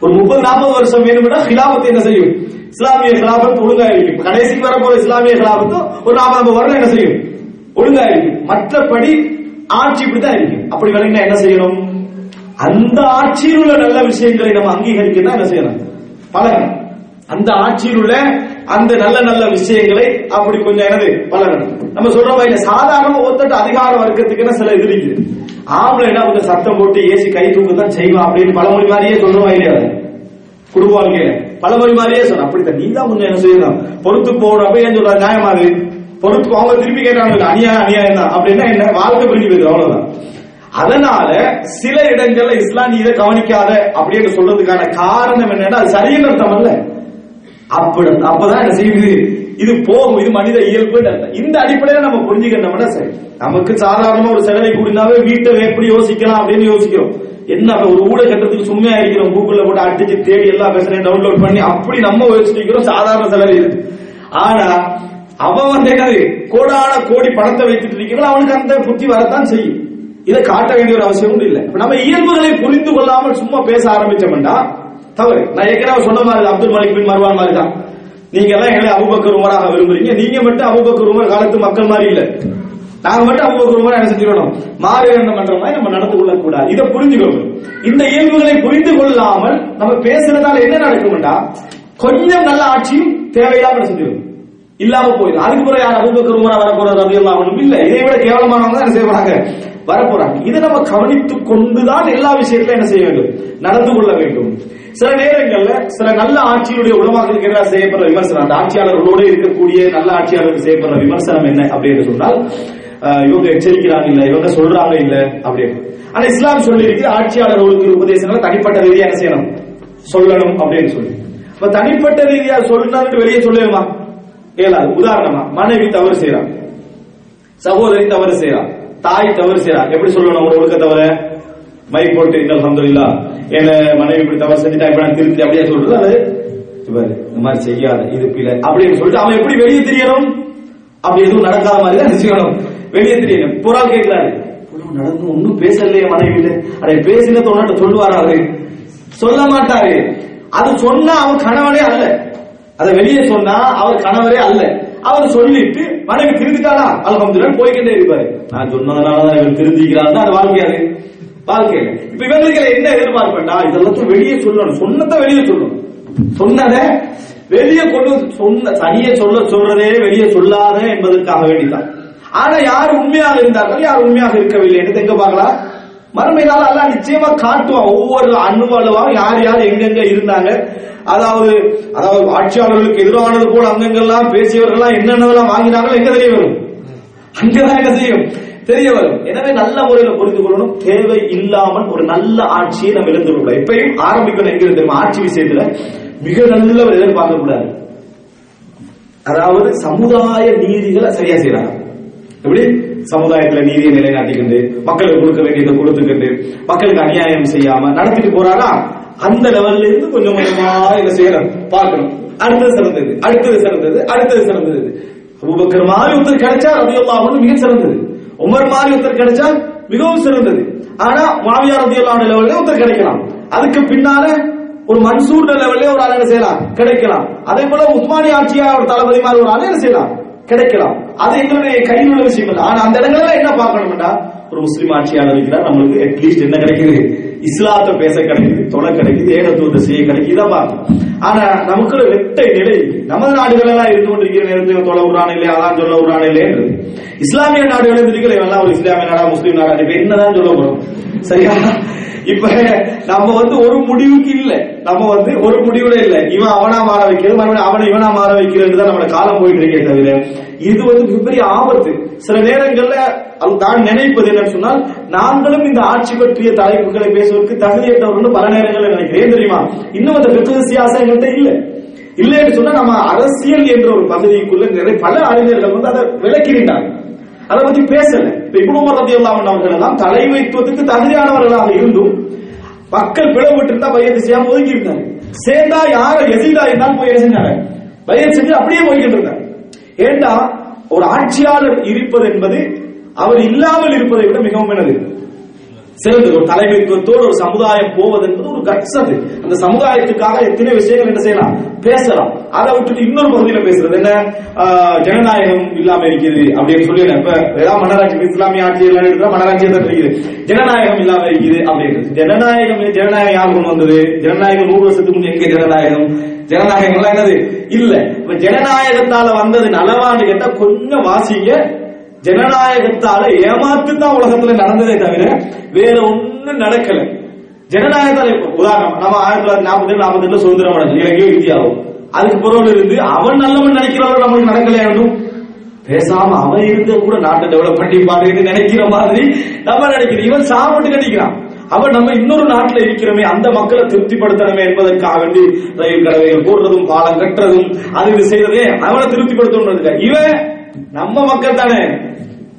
ஒரு முப்பது நாற்பது வருஷம் வேணும்னா ஹிலாபத்து என்ன செய்யும்? இஸ்லாமிய ஹிலாபத் ஒழுங்கா இருக்கும் கடைசிக்கு வரப்போற இஸ்லாமிய ஹிலாபத்து ஒரு நாற்பது வருடம் என்ன செய்யும்? ஒழுங்கா இருக்கும் மற்றபடி ஆட்சி இப்படிதான் இருக்கு. அப்படி விளங்கினா என்ன செய்யணும்? அந்த ஆட்சியில் உள்ள நல்ல விஷயங்களை நம்ம அங்கீகரிக்கணும் என்ன செய்யணும்? பழகணும். அந்த ஆட்சியில் உள்ள அந்த நல்ல நல்ல விஷயங்களை அப்படி கொஞ்சம் என்னது? பழகணும். நம்ம சொல்ற மாதிரி சாதாரண ஒத்தட்டு அதிகார வர்க்கத்துக்கு சில இது இருக்குது ஆம்பளை என்ன கொஞ்சம் சத்தம் போட்டு ஏசி கை தூக்கு தான் செய்வான் அப்படின்னு பழமொழி மாதிரியே சொல்றோமா இல்லையா அது? குடும்ப வாழ்க்கையில. பழமொழி மாதிரியே சொல்ற அப்படித்தான். நீ தான் கொஞ்சம் என்ன செய்யணும்? பொறுத்து போகணும் அப்ப ஏன் சொல்ற? நியாயமா அது? பொறுப்பு அவங்க திருப்பி கேட்டாங்க அநியாயம் அநியாயம் தான். அப்படின்னா என்ன? வாழ்க்கை பிரிஞ்சு போயிடும் அவ்வளவுதான். அதனால சில இடங்கள்ல இஸ்லாம் இதை கவனிக்காத அப்படின்னு சொல்றதுக்கான காரணம் என்னன்னா அது சரியான அர்த்தம் அல்ல அப்படி அப்பதான் என்ன செய்யுது? இது போகும் இது மனித இயல்பு இந்த அடிப்படையில நம்ம புரிஞ்சுக்கிட்டோம்னா சரி? நமக்கு சாதாரணமா ஒரு செலவை கூடினாவே வீட்டை எப்படி யோசிக்கலாம் அப்படின்னு யோசிக்கிறோம். என்ன ஒரு ஊட கட்டுறதுக்கு சும்மையா இருக்கிறோம்? கூகுள்ல போட்டு அடிச்சு தேடி எல்லா பேசுறேன் டவுன்லோட் பண்ணி அப்படி நம்ம யோசிச்சிருக்கிறோம் சாதாரண செலவு ஆனா அவன் வந்து என்னது? கோடான கோடி பணத்தை வைத்துட்டு இருக்கீங்களோ அவனுக்கு அந்த புத்தி வரத்தான் செய்யும். இதை காட்ட வேண்டிய ஒரு அவசியம் இல்லை. நம்ம இயல்புகளை புரிந்து கொள்ளாமல் சும்மா பேச ஆரம்பிச்சோம்னா தவறு. நான் ஏற்கனவே சொன்ன மாதிரி அப்துல் மலிக் பின் மருவான் மாதிரி தான். நீங்க எல்லாம் எங்களை அபுபக்கர் உமராக விரும்புறீங்க. நீங்க மட்டும் அபுபக்கர் உமர் காலத்து மக்கள் மாதிரி இல்ல. நாங்க மட்டும் அபுபக்கர் உமரா என்ன செஞ்சிடணும் மாறு என்ன பண்ற மாதிரி நம்ம நடந்து கொள்ள கூடாது இதை புரிஞ்சுக்கணும். இந்த இயல்புகளை புரிந்து கொள்ளாமல் நம்ம பேசுறதால என்ன நடக்கும்டா? கொஞ்சம் நல்ல ஆட்சியும் தேவையில்லாம செஞ்சுக்கணும் செஞ்சிடும்? இல்லாம போயிடும். அதுக்கு பிறகு யார் அபுபக்கர் உமரா வரப்போறது அப்படின்னு எல்லாம் இல்ல இதை விட கேவலமானவங்க தான் என்ன செய்ய போறாங்க வரப்போறாங்க. இதை நம்ம கவனித்துக் கொண்டுதான் எல்லா விஷயத்திலும் என்ன செய்ய வேண்டும்? நடந்து கொள்ள வேண்டும். சில நேரங்கள்ல சில நல்ல ஆட்சியுடைய உலமாக்களுக்கு எதிராக செய்யப்படுற விமர்சனம்? அந்த ஆட்சியாளர்களோடு இருக்கக்கூடிய நல்ல ஆட்சியாளருக்கு செய்யப்படுற விமர்சனம் என்ன அப்படின்னு சொன்னால் இவங்க எச்சரிக்கிறாங்க இல்ல இவங்க சொல்றாங்க இல்ல அப்படின்னு. ஆனா இஸ்லாம் சொல்லி இருக்கு ஆட்சியாளர்களுக்கு உபதேசங்களை தனிப்பட்ட ரீதியா என்ன செய்யணும்? சொல்லணும் அப்படின்னு சொல்லி. இப்ப தனிப்பட்ட ரீதியா சொல்லணும்னு வெளியே சொல்லணுமா? இயலாது உதாரணமா மனைவி தவறு செய்யறா சகோதரி தவறு செய்யறா தாய் தவறு செய்யறான் எப்படி சொல்லணும் ஒரு ஒழுக்க தவிர மை போட்டு இன்னும் அல்ஹம்துலில்லா. என்ன மனைவி இப்படி தவறு செஞ்சுட்டா இப்ப நான் திருத்தி அப்படியே சொல்றது அது இவர் இந்த மாதிரி செய்யாத இது பிள்ளை அப்படின்னு சொல்லிட்டு அவன் எப்படி வெளியே தெரியணும்? அப்படி எதுவும் நடக்காத மாதிரி தான் செய்யணும். வெளியே தெரியணும். புறால் கேட்கிறாரு. நடந்து ஒன்னும் பேசலையே மனைவியில. அதை பேசினது உன்னிட்ட சொல்லுவாரா அவரு? சொல்ல மாட்டாரு. அது சொன்னா அவன் கணவனே அல்ல. அதை வெளியே சொன்னா அவர் கணவரே அல்ல. அவர் சொல்லிட்டு மனைவி திருந்திட்டாளா? அல்ஹம்துல்லா போய்கிட்டே இருப்பாரு. நான் சொன்னதுனாலதான் இவர் திருந்திக்கிறார் தான் அது வாழ்க்கையாது வாழ்க்கையில. இப்ப இவர்களுக்கு என்ன எதிர்பார்ப்பேன்டா இதெல்லாத்தையும் வெளியே சொல்லணும். சொன்னதை வெளியே சொல்லணும். சொன்னதை வெளியே கொண்டு சொன்ன சனியை சொல்ல சொல்றதே வெளியே சொல்லாத என்பதற்காக வேண்டிதான். ஆனா யார் உண்மையாக இருந்தார்கள் யார் உண்மையாக இருக்கவில்லை? என்று எங்க பார்க்கலாம்? மறுமையினால எல்லாம் நிச்சயமா காட்டுவான். ஒவ்வொரு அணுவளவாக யார் யார் எங்கெங்க இருந்தாங்க. அதாவது அதாவது ஆட்சியாளர்களுக்கு எதிரானது போல அங்கங்கெல்லாம் பேசியவர்கள்லாம் என்னென்னலாம் வாங்கினாங்களோ எங்க தெரிய வரும்? அங்கதான் என்ன செய்யும்? தெரிய வரும். எனவே நல்ல முறையில புரிந்து கொள்ளணும். தேவை இல்லாமல் ஒரு நல்ல ஆட்சியை நம்ம இழந்து விடக்கூடாது. எப்பயும் ஆரம்பிக்கணும். எங்க தெரியுமா? ஆட்சி விஷயத்துல மிக நல்லவர் எதிர்பார்க்க கூடாது அதாவது சமுதாய நீதிகளை சரியா செய்யறாங்க. எப்படி சமுதாயத்துல நீதியை நிலைநாட்டிக்கிண்டு மக்களுக்கு கொடுக்க வேண்டியதை கொடுத்துக்கிண்டு மக்களுக்கு அநியாயம் செய்யாம நடத்திட்டு போறாரா? அந்த லெவல்ல இருந்து கொஞ்சம் கொஞ்சமா இதை செய்யணும் பார்க்கணும். அடுத்தது சிறந்தது அடுத்தது சிறந்தது அடுத்தது சிறந்தது. அபுபக்கர் மாதிரி ஒருத்தர் கிடைச்சா ரவி அன்ஹு மிக சிறந்தது. உமர் மாதிரி ஒருத்தர் கிடைச்சா மிகவும் சிறந்தது. ஆனா மாவியா ரதியல்லாஹு லெவல்ல ஒருத்தர் கிடைக்கலாம். அதுக்கு பின்னால ஒரு மன்சூர் லெவல்ல ஒரு ஆள் என்ன செய்யலாம்? கிடைக்கலாம். அதே போல உஸ்மானி ஆட்சியா ஒரு தளபதி மாதிரி ஒரு ஆள் என்ன செய்யலாம்? கிடைக்கலாம். அது எங்களுடைய கையில் உள்ள விஷயம் இல்லை ஆனா அந்த இடங்கள்ல என்ன பார்க்கணும்னா ஒரு முஸ்லீம் ஆட்சியாளர் இருக்கிறார் நம்மளுக்கு அட்லீஸ்ட் என்ன கிடைக்குது? இஸ்லாத்தை பேச கிடைக்குது தொலை கிடைக்குது ஏகத்துவத்தை செய்ய கிடைக்குது இதை பார்க்கணும். ஆனா நமக்குள்ள வெட்டை நிலை நமது நாடுகள் எல்லாம் இருந்து கொண்டிருக்கிற நேரத்தில் தொலை விடுறான் இல்லையா? அதான் சொல்ல விடுறான் இல்லையன்றது. இஸ்லாமிய நாடுகள் இருக்கிற எல்லாம்? ஒரு இஸ்லாமிய நாடா முஸ்லீம் நாடா? என்னதான் சொல்ல போறோம்? சரியா? இப்ப நம்ம வந்து ஒரு முடிவுக்கு இல்ல. நம்ம வந்து ஒரு முடிவுல இல்ல. இவன் அவனா மாற வைக்கிறது மறுபடியும் அவனை இவனா மாற வைக்கிறது தான் நம்மளோட காலம் போயிட்டு இருக்கே தவிர இது வந்து மிகப்பெரிய ஆபத்து. சில நேரங்கள்ல அது நான் நினைப்பது என்னன்னு சொன்னால் நாங்களும் இந்த ஆட்சி பற்றிய தலைப்புகளை பேசுவதற்கு தகுதியற்றவர்கள் பல நேரங்களில் நினைக்கிறேன் தெரியுமா? இன்னும் அந்த வெற்று சியாசம் எங்கள்கிட்ட இல்ல. இல்லைன்னு சொன்னா நம்ம அரசியல் என்ற ஒரு பகுதிக்குள்ள நிறைய பல அறிஞர்கள் வந்து அதை விளக்கினாங்க அதை பத்தி பேசல. இப்ப இப்னு உமர் ரலியல்லாஹு அவர்கள் எல்லாம் தலைமைத்துவத்துக்கு தகுதியானவர்களாக இருந்தும் மக்கள் பிளவுபட்டு இருந்தா பையத்து செய்யாம ஒதுங்கி இருந்தாங்க. சேர்ந்தா யார எதிரா இருந்தாலும் போய் என்ன செஞ்சாங்க? பையன் செஞ்சு அப்படியே போய்கிட்டு இருந்தாங்க. ஏண்டா ஒரு ஆட்சியாளர் இருப்பது என்பது அவர் இல்லாமல் இருப்பதை விட மிகவும் எனது சிறந்தது. ஒரு தலைமைத்துவத்தோடு ஒரு சமுதாயம் போவது என்பது ஒரு கட்சது அது அந்த சமுதாயத்துக்காக எத்தனை விஷயங்கள் என்ன செய்யலாம்? பேசலாம். அதை விட்டுட்டு இன்னொரு பகுதியில பேசுறது என்ன? ஜனநாயகம் இல்லாம இருக்குது அப்படின்னு சொல்லி இப்ப ஏதாவது மன்னராட்சி இஸ்லாமிய ஆட்சி எல்லாம் எடுத்தா மன்னராட்சியை தான் இருக்குது ஜனநாயகம் இல்லாம இருக்குது அப்படின்றது. ஜனநாயகம் ஜனநாயகம் யார் கொண்டு வந்தது? ஜனநாயகம் நூறு வருஷத்துக்கு முந்தைய எங்க ஜனநாயகம்? ஜனநாயகம் எல்லாம் என்னது? இல்ல. இப்ப ஜனநாயகத்தால வந்தது நலவான்னு கேட்டா கொஞ்சம் வாசிங்க. ஜனநாயகத்தால ஏமாத்து தான் உலகத்துல நடந்ததே தவிர வேற ஒண்ணும் நடக்கல. ஜனநாயகத்தால உதாரணம் நம்ம ஆயிரத்தி தொள்ளாயிரத்தி நாற்பத்தி நாற்பத்தி எட்டுல சுதந்திரம் அடைஞ்சு இலங்கையும் இந்தியாவும் அதுக்கு பிறகு இருந்து அவன் நல்லவன் நினைக்கிறவர்கள் நம்மளுக்கு நடக்கலையா வேண்டும் பேசாம அவன் இருந்த கூட நாட்டை டெவலப் பண்ணி பாருன்னு நினைக்கிற மாதிரி நம்ம நினைக்கிறோம் இவன் சாப்பிட்டு நினைக்கிறான். அவன் நம்ம இன்னொரு நாட்டில் இருக்கிறோமே அந்த மக்களை திருப்திப்படுத்தணுமே என்பதற்காக வேண்டி ரயில் கடவைகள் போடுறதும் பாலம் கட்டுறதும் அது இது செய்யறதே அவனை திருப்திப்படுத்தணும் இவன் நம்ம மக்கள் தானே.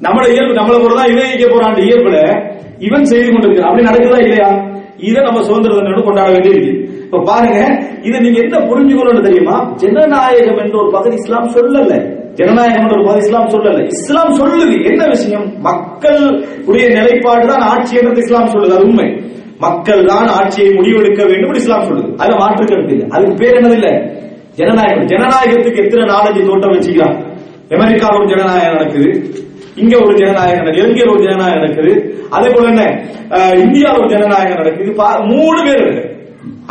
நம்மள இயல்பு நம்மள போறதான் இவன் இங்க போறான் இயல்புல. இவன் செய்து கொண்டிருக்கிறான். அப்படி நடக்குதா இல்லையா? இதை நம்ம சுதந்திர தினம் கொண்டாட வேண்டியிருக்கு. இப்ப பாருங்க இதை நீங்க என்ன புரிஞ்சுக்கணும்னு தெரியுமா? ஜனநாயகம் என்ற ஒரு பகுதி இஸ்லாம் சொல்லல. ஜனநாயகம் என்ற ஒரு பகுதி இஸ்லாம் சொல்லல. இஸ்லாம் சொல்லுது. என்ன விஷயம்? மக்கள் உடைய நிலைப்பாடு தான் ஆட்சி என்று இஸ்லாம் சொல்லுது. அது உண்மை. மக்கள் தான் ஆட்சியை முடிவெடுக்க வேண்டும் இஸ்லாம் சொல்லுது. அதுல மாற்று கருத்து இல்லை. அதுக்கு பேர் என்னது இல்ல? ஜனநாயகம். ஜனநாயகத்துக்கு எத்தனை நாலஞ்சு தோட்டம் வச்சுக்கலாம். அமெரிக்காவில் ஒரு ஜனநாயகம் நடக்குது. இங்க ஒரு ஜனநாயகம் நடக்குது. இலங்கையில் ஒரு ஜனநாயகம் நடக்குது. அதே போல என்ன? இந்தியாவில் ஒரு ஜனநாயகம் நடக்குது. பா- மூணு பேர் இருக்கு.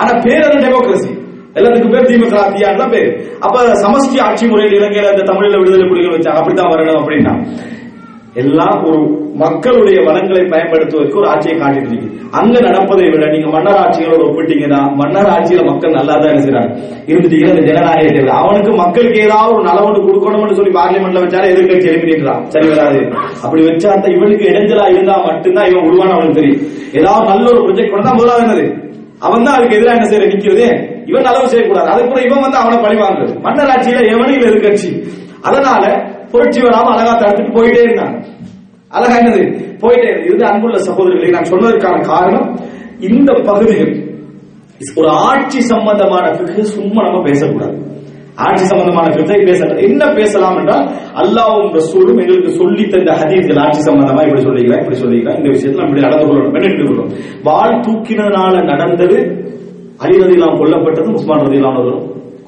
ஆனா பேர் என்ன டெமோக்ரஸி எல்லாத்துக்கும் பேர் திமுக பேர். அப்ப சமஷ்டி ஆட்சி முறையில் இலங்கையில இந்த தமிழ்ல விடுதலை புலிகள் வச்சாங்க. அப்படித்தான் வரணும் அப்படின்னா. எல்லாம் ஒரு மக்களுடைய வளங்களை பயன்படுத்துவதற்கு ஒரு ஆட்சியை காட்டிட்டு இருக்கு. அங்க நடப்பதை விட நீங்க மன்னர் ஆட்சிகளோட ஒப்பிட்டீங்கன்னா மன்னர் ஆட்சியில மக்கள் நல்லா தான் இருக்கிறாங்க இருந்துட்டீங்கன்னா இந்த ஜனநாயகத்தை அவனுக்கு மக்களுக்கு ஏதாவது ஒரு நலவொன்று கொடுக்கணும்னு சொல்லி பார்லிமெண்ட்ல வச்சாலே எதிர்கட்சி எழுப்பி சரி வராது. அப்படி வச்சா இவனுக்கு இடைஞ்சலா இருந்தா மட்டும்தான் இவன் உருவான அவனுக்கு தெரியும். ஏதாவது நல்ல ஒரு ப்ரொஜெக்ட் பண்ணா முதலாவது என்னது? அவன் தான் அதுக்கு எதிராக என்ன செய்யற? நிக்கிறது இவன் அளவு செய்யக்கூடாது. அதுக்கப்புறம் இவன் வந்து அவனை பழி வாங்குறது மன்னர் ஆட்சியில எவனையும் எதிர்கட்சி அதனால புரட்சி வராம அழகா தடுத்துட்டு போயிட்டே இருந்தான். அழகா என்னது? போயிட்டே இருந்தது இது அன்புள்ள சகோதரர்களை நான் சொன்னதற்கான காரணம் இந்த பகுதிகள் ஒரு ஆட்சி சம்பந்தமான சும்மா நம்ம பேசக்கூடாது. ஆட்சி சம்பந்தமான கருத்தை பேசலாம் என்ன பேசலாம் என்றால் அல்லாவும் ரசூலும் எங்களுக்கு சொல்லி தந்த ஹதீஸ்கள் ஆட்சி சம்பந்தமா இப்படி சொல்லிக்கலாம் இப்படி சொல்லிக்கலாம் இந்த விஷயத்துல இப்படி நடந்து கொள்ளணும் நின்று கொள்ளும் வாழ் தூக்கினதுனால நடந்தது அலி ரதிலாம் கொல்லப்பட்டது உஸ்மான் ரதிலாம்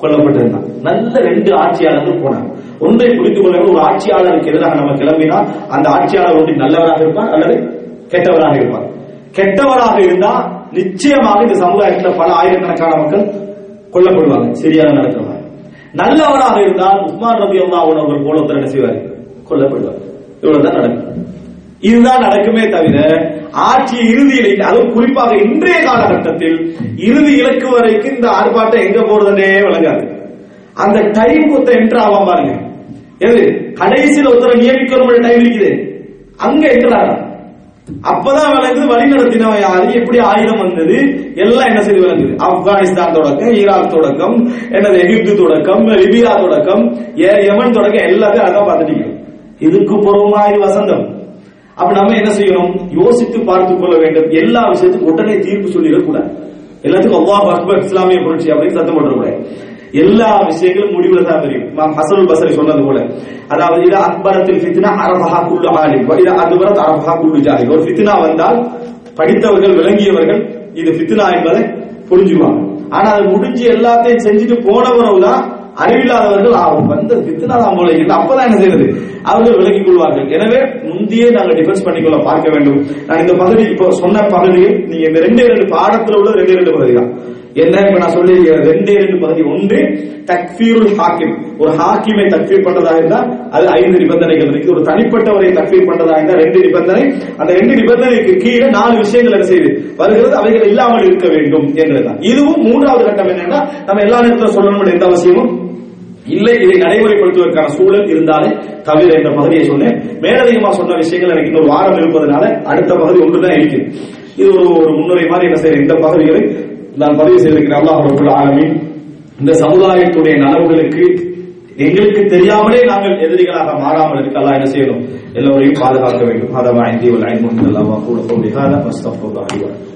கொல்லப்பட்டிருந்தான் நல்ல ரெண்டு ஆட்சியாளர்கள் போனாங்க. ஒன்றை புரிந்து கொள்ள ஒரு ஆட்சியாளருக்கு எதிராக நம்ம கிளம்பினா அந்த ஆட்சியாளர் ஒன்று நல்லவராக இருப்பார் அல்லது கெட்டவராக இருப்பார் கெட்டவராக இருந்தா நிச்சயமாக இந்த சமுதாயத்தில் பல ஆயிரக்கணக்கான மக்கள் கொல்லப்படுவாங்க சரியாக நடக்கிறவங்க. நல்லவராக இருந்தால் உஸ்மான் ரபி அல்லா அவர்கள் போல ஒருத்தர் என்ன செய்வார்? கொல்லப்படுவார். இவ்வளவுதான் நடக்கும். இதுதான் நடக்குமே தவிர ஆட்சி இறுதியில் அதுவும் குறிப்பாக இன்றைய காலகட்டத்தில் இறுதி இலக்கு வரைக்கும் இந்த ஆர்ப்பாட்டம் எங்க போறதுன்னே விளங்காது. அந்த டைம் ஒருத்தர் என்டர் ஆவான் பாருங்க. எது? கடைசியில் ஒருத்தரை நியமிக்கணும் டைம் இருக்குது. அங்க என்டர் ஆகிறான் அப்பதான் விளங்குது வழி நடத்தினவன் யாரு? எப்படி ஆயுதம் வந்தது? எல்லாம் என்ன செய்து விளங்குது? ஆப்கானிஸ்தான் தொடக்கம் ஈராக் தொடக்கம் என்னது எகிப்து தொடக்கம் லிபியா தொடக்கம் ஏ- யமன் தொடக்கம் எல்லாத்தையும் அதான் பார்த்துட்டீங்க இதுக்கு புறமாய் வசந்தம்? அப்ப நம்ம என்ன செய்யணும்? யோசித்து பார்த்துக் கொள்ள வேண்டும். எல்லா விஷயத்துக்கும் உடனே தீர்ப்பு சொல்லிடக்கூடாது. எல்லாத்துக்கும் அல்லாஹ் அக்பர் இஸ்லாமிய புரட்சி அப்படின்னு சத்தம் கூட எல்லா விஷயங்களும் முடிவுல தான் தெரியும். இமாம் ஹசனுல் பசரி சொன்னது போல. அதாவது இது அக்பரத்தில் ஃபித்னா அரபஹா குல்லு ஆலிம். இது அக்பரத் அரபஹா குல்லு ஜாலிம் ஒரு ஃபித்னா வந்தால் படித்தவர்கள் விளங்கியவர்கள் இது ஃபித்னா என்பதை புரிஞ்சுவாங்க. ஆனா அது முடிஞ்சு எல்லாத்தையும் செஞ்சுட்டு போனவரவுதான் அறிவில்லாதவர்கள் ஆகும். வந்த ஃபித்னா தான் போல இல்லை அப்பதான் என்ன செய்யறது அவர்கள் விலகிக் கொள்வார்கள். எனவே முந்தையே நாங்கள் டிஃபென்ஸ் பண்ணிக்கொள்ள பார்க்க வேண்டும். நான் இந்த பகுதி இப்போ சொன்ன பகுதியில் நீங்க இந்த ரெண்டு ரெண்டு பாடத்துல உள்ள ரெண்டு ரெண்டு பகுதி தான். என்ன இப்ப நான் சொல்லி ரெண்டே ரெண்டு பகுதி ஒன்று தக்ஃபீருல் ஹாக்கிம். ஒரு ஹாக்கிமை தக்ஃபீர் பண்றதா இருந்தா அது ஐந்து நிபந்தனைகள் இருக்கு. ஒரு தனிப்பட்டவரை தக்ஃபீர் பண்றதா இருந்தா ரெண்டு நிபந்தனை. அந்த ரெண்டு நிபந்தனைக்கு கீழே நாலு விஷயங்கள் என்ன செய்யுது வருகிறது அவைகள் இல்லாமல் இருக்க வேண்டும் என்றுதான் இதுவும் மூன்றாவது கட்டம் என்னன்னா நம்ம எல்லா நேரத்திலும் சொல்லணும் எந்த அவசியமும் இல்லை. இதை நடைமுறைப்படுத்துவதற்கான சூழல் இருந்தாலே தவிர என்ற பகுதியை சொன்னேன். மேலதிகமா சொன்ன விஷயங்கள் எனக்கு இன்னொரு வாரம் இருப்பதனால அடுத்த பகுதி ஒன்றுதான் இருக்கு. இது ஒரு ஒரு முன்னுரை மாதிரி என்ன செய்யற இந்த பகுதிகளை நான் பதிவு செய்திருக்கிறேன் அல்லாஹ் ரபுல் இந்த சமுதாயத்துடைய நலவுகளுக்கு எங்களுக்கு தெரியாமலே நாங்கள் எதிரிகளாக மாறாமல் இருக்க அல்லாஹ் என்ன செய்யணும்? எல்லோரையும் பாதுகாக்க வேண்டும். ஹதா ஐந்தி வல் ஐந்து அல்லாஹ் கூட ஹாதா அஸ்தக்ஃபிருல்லாஹ்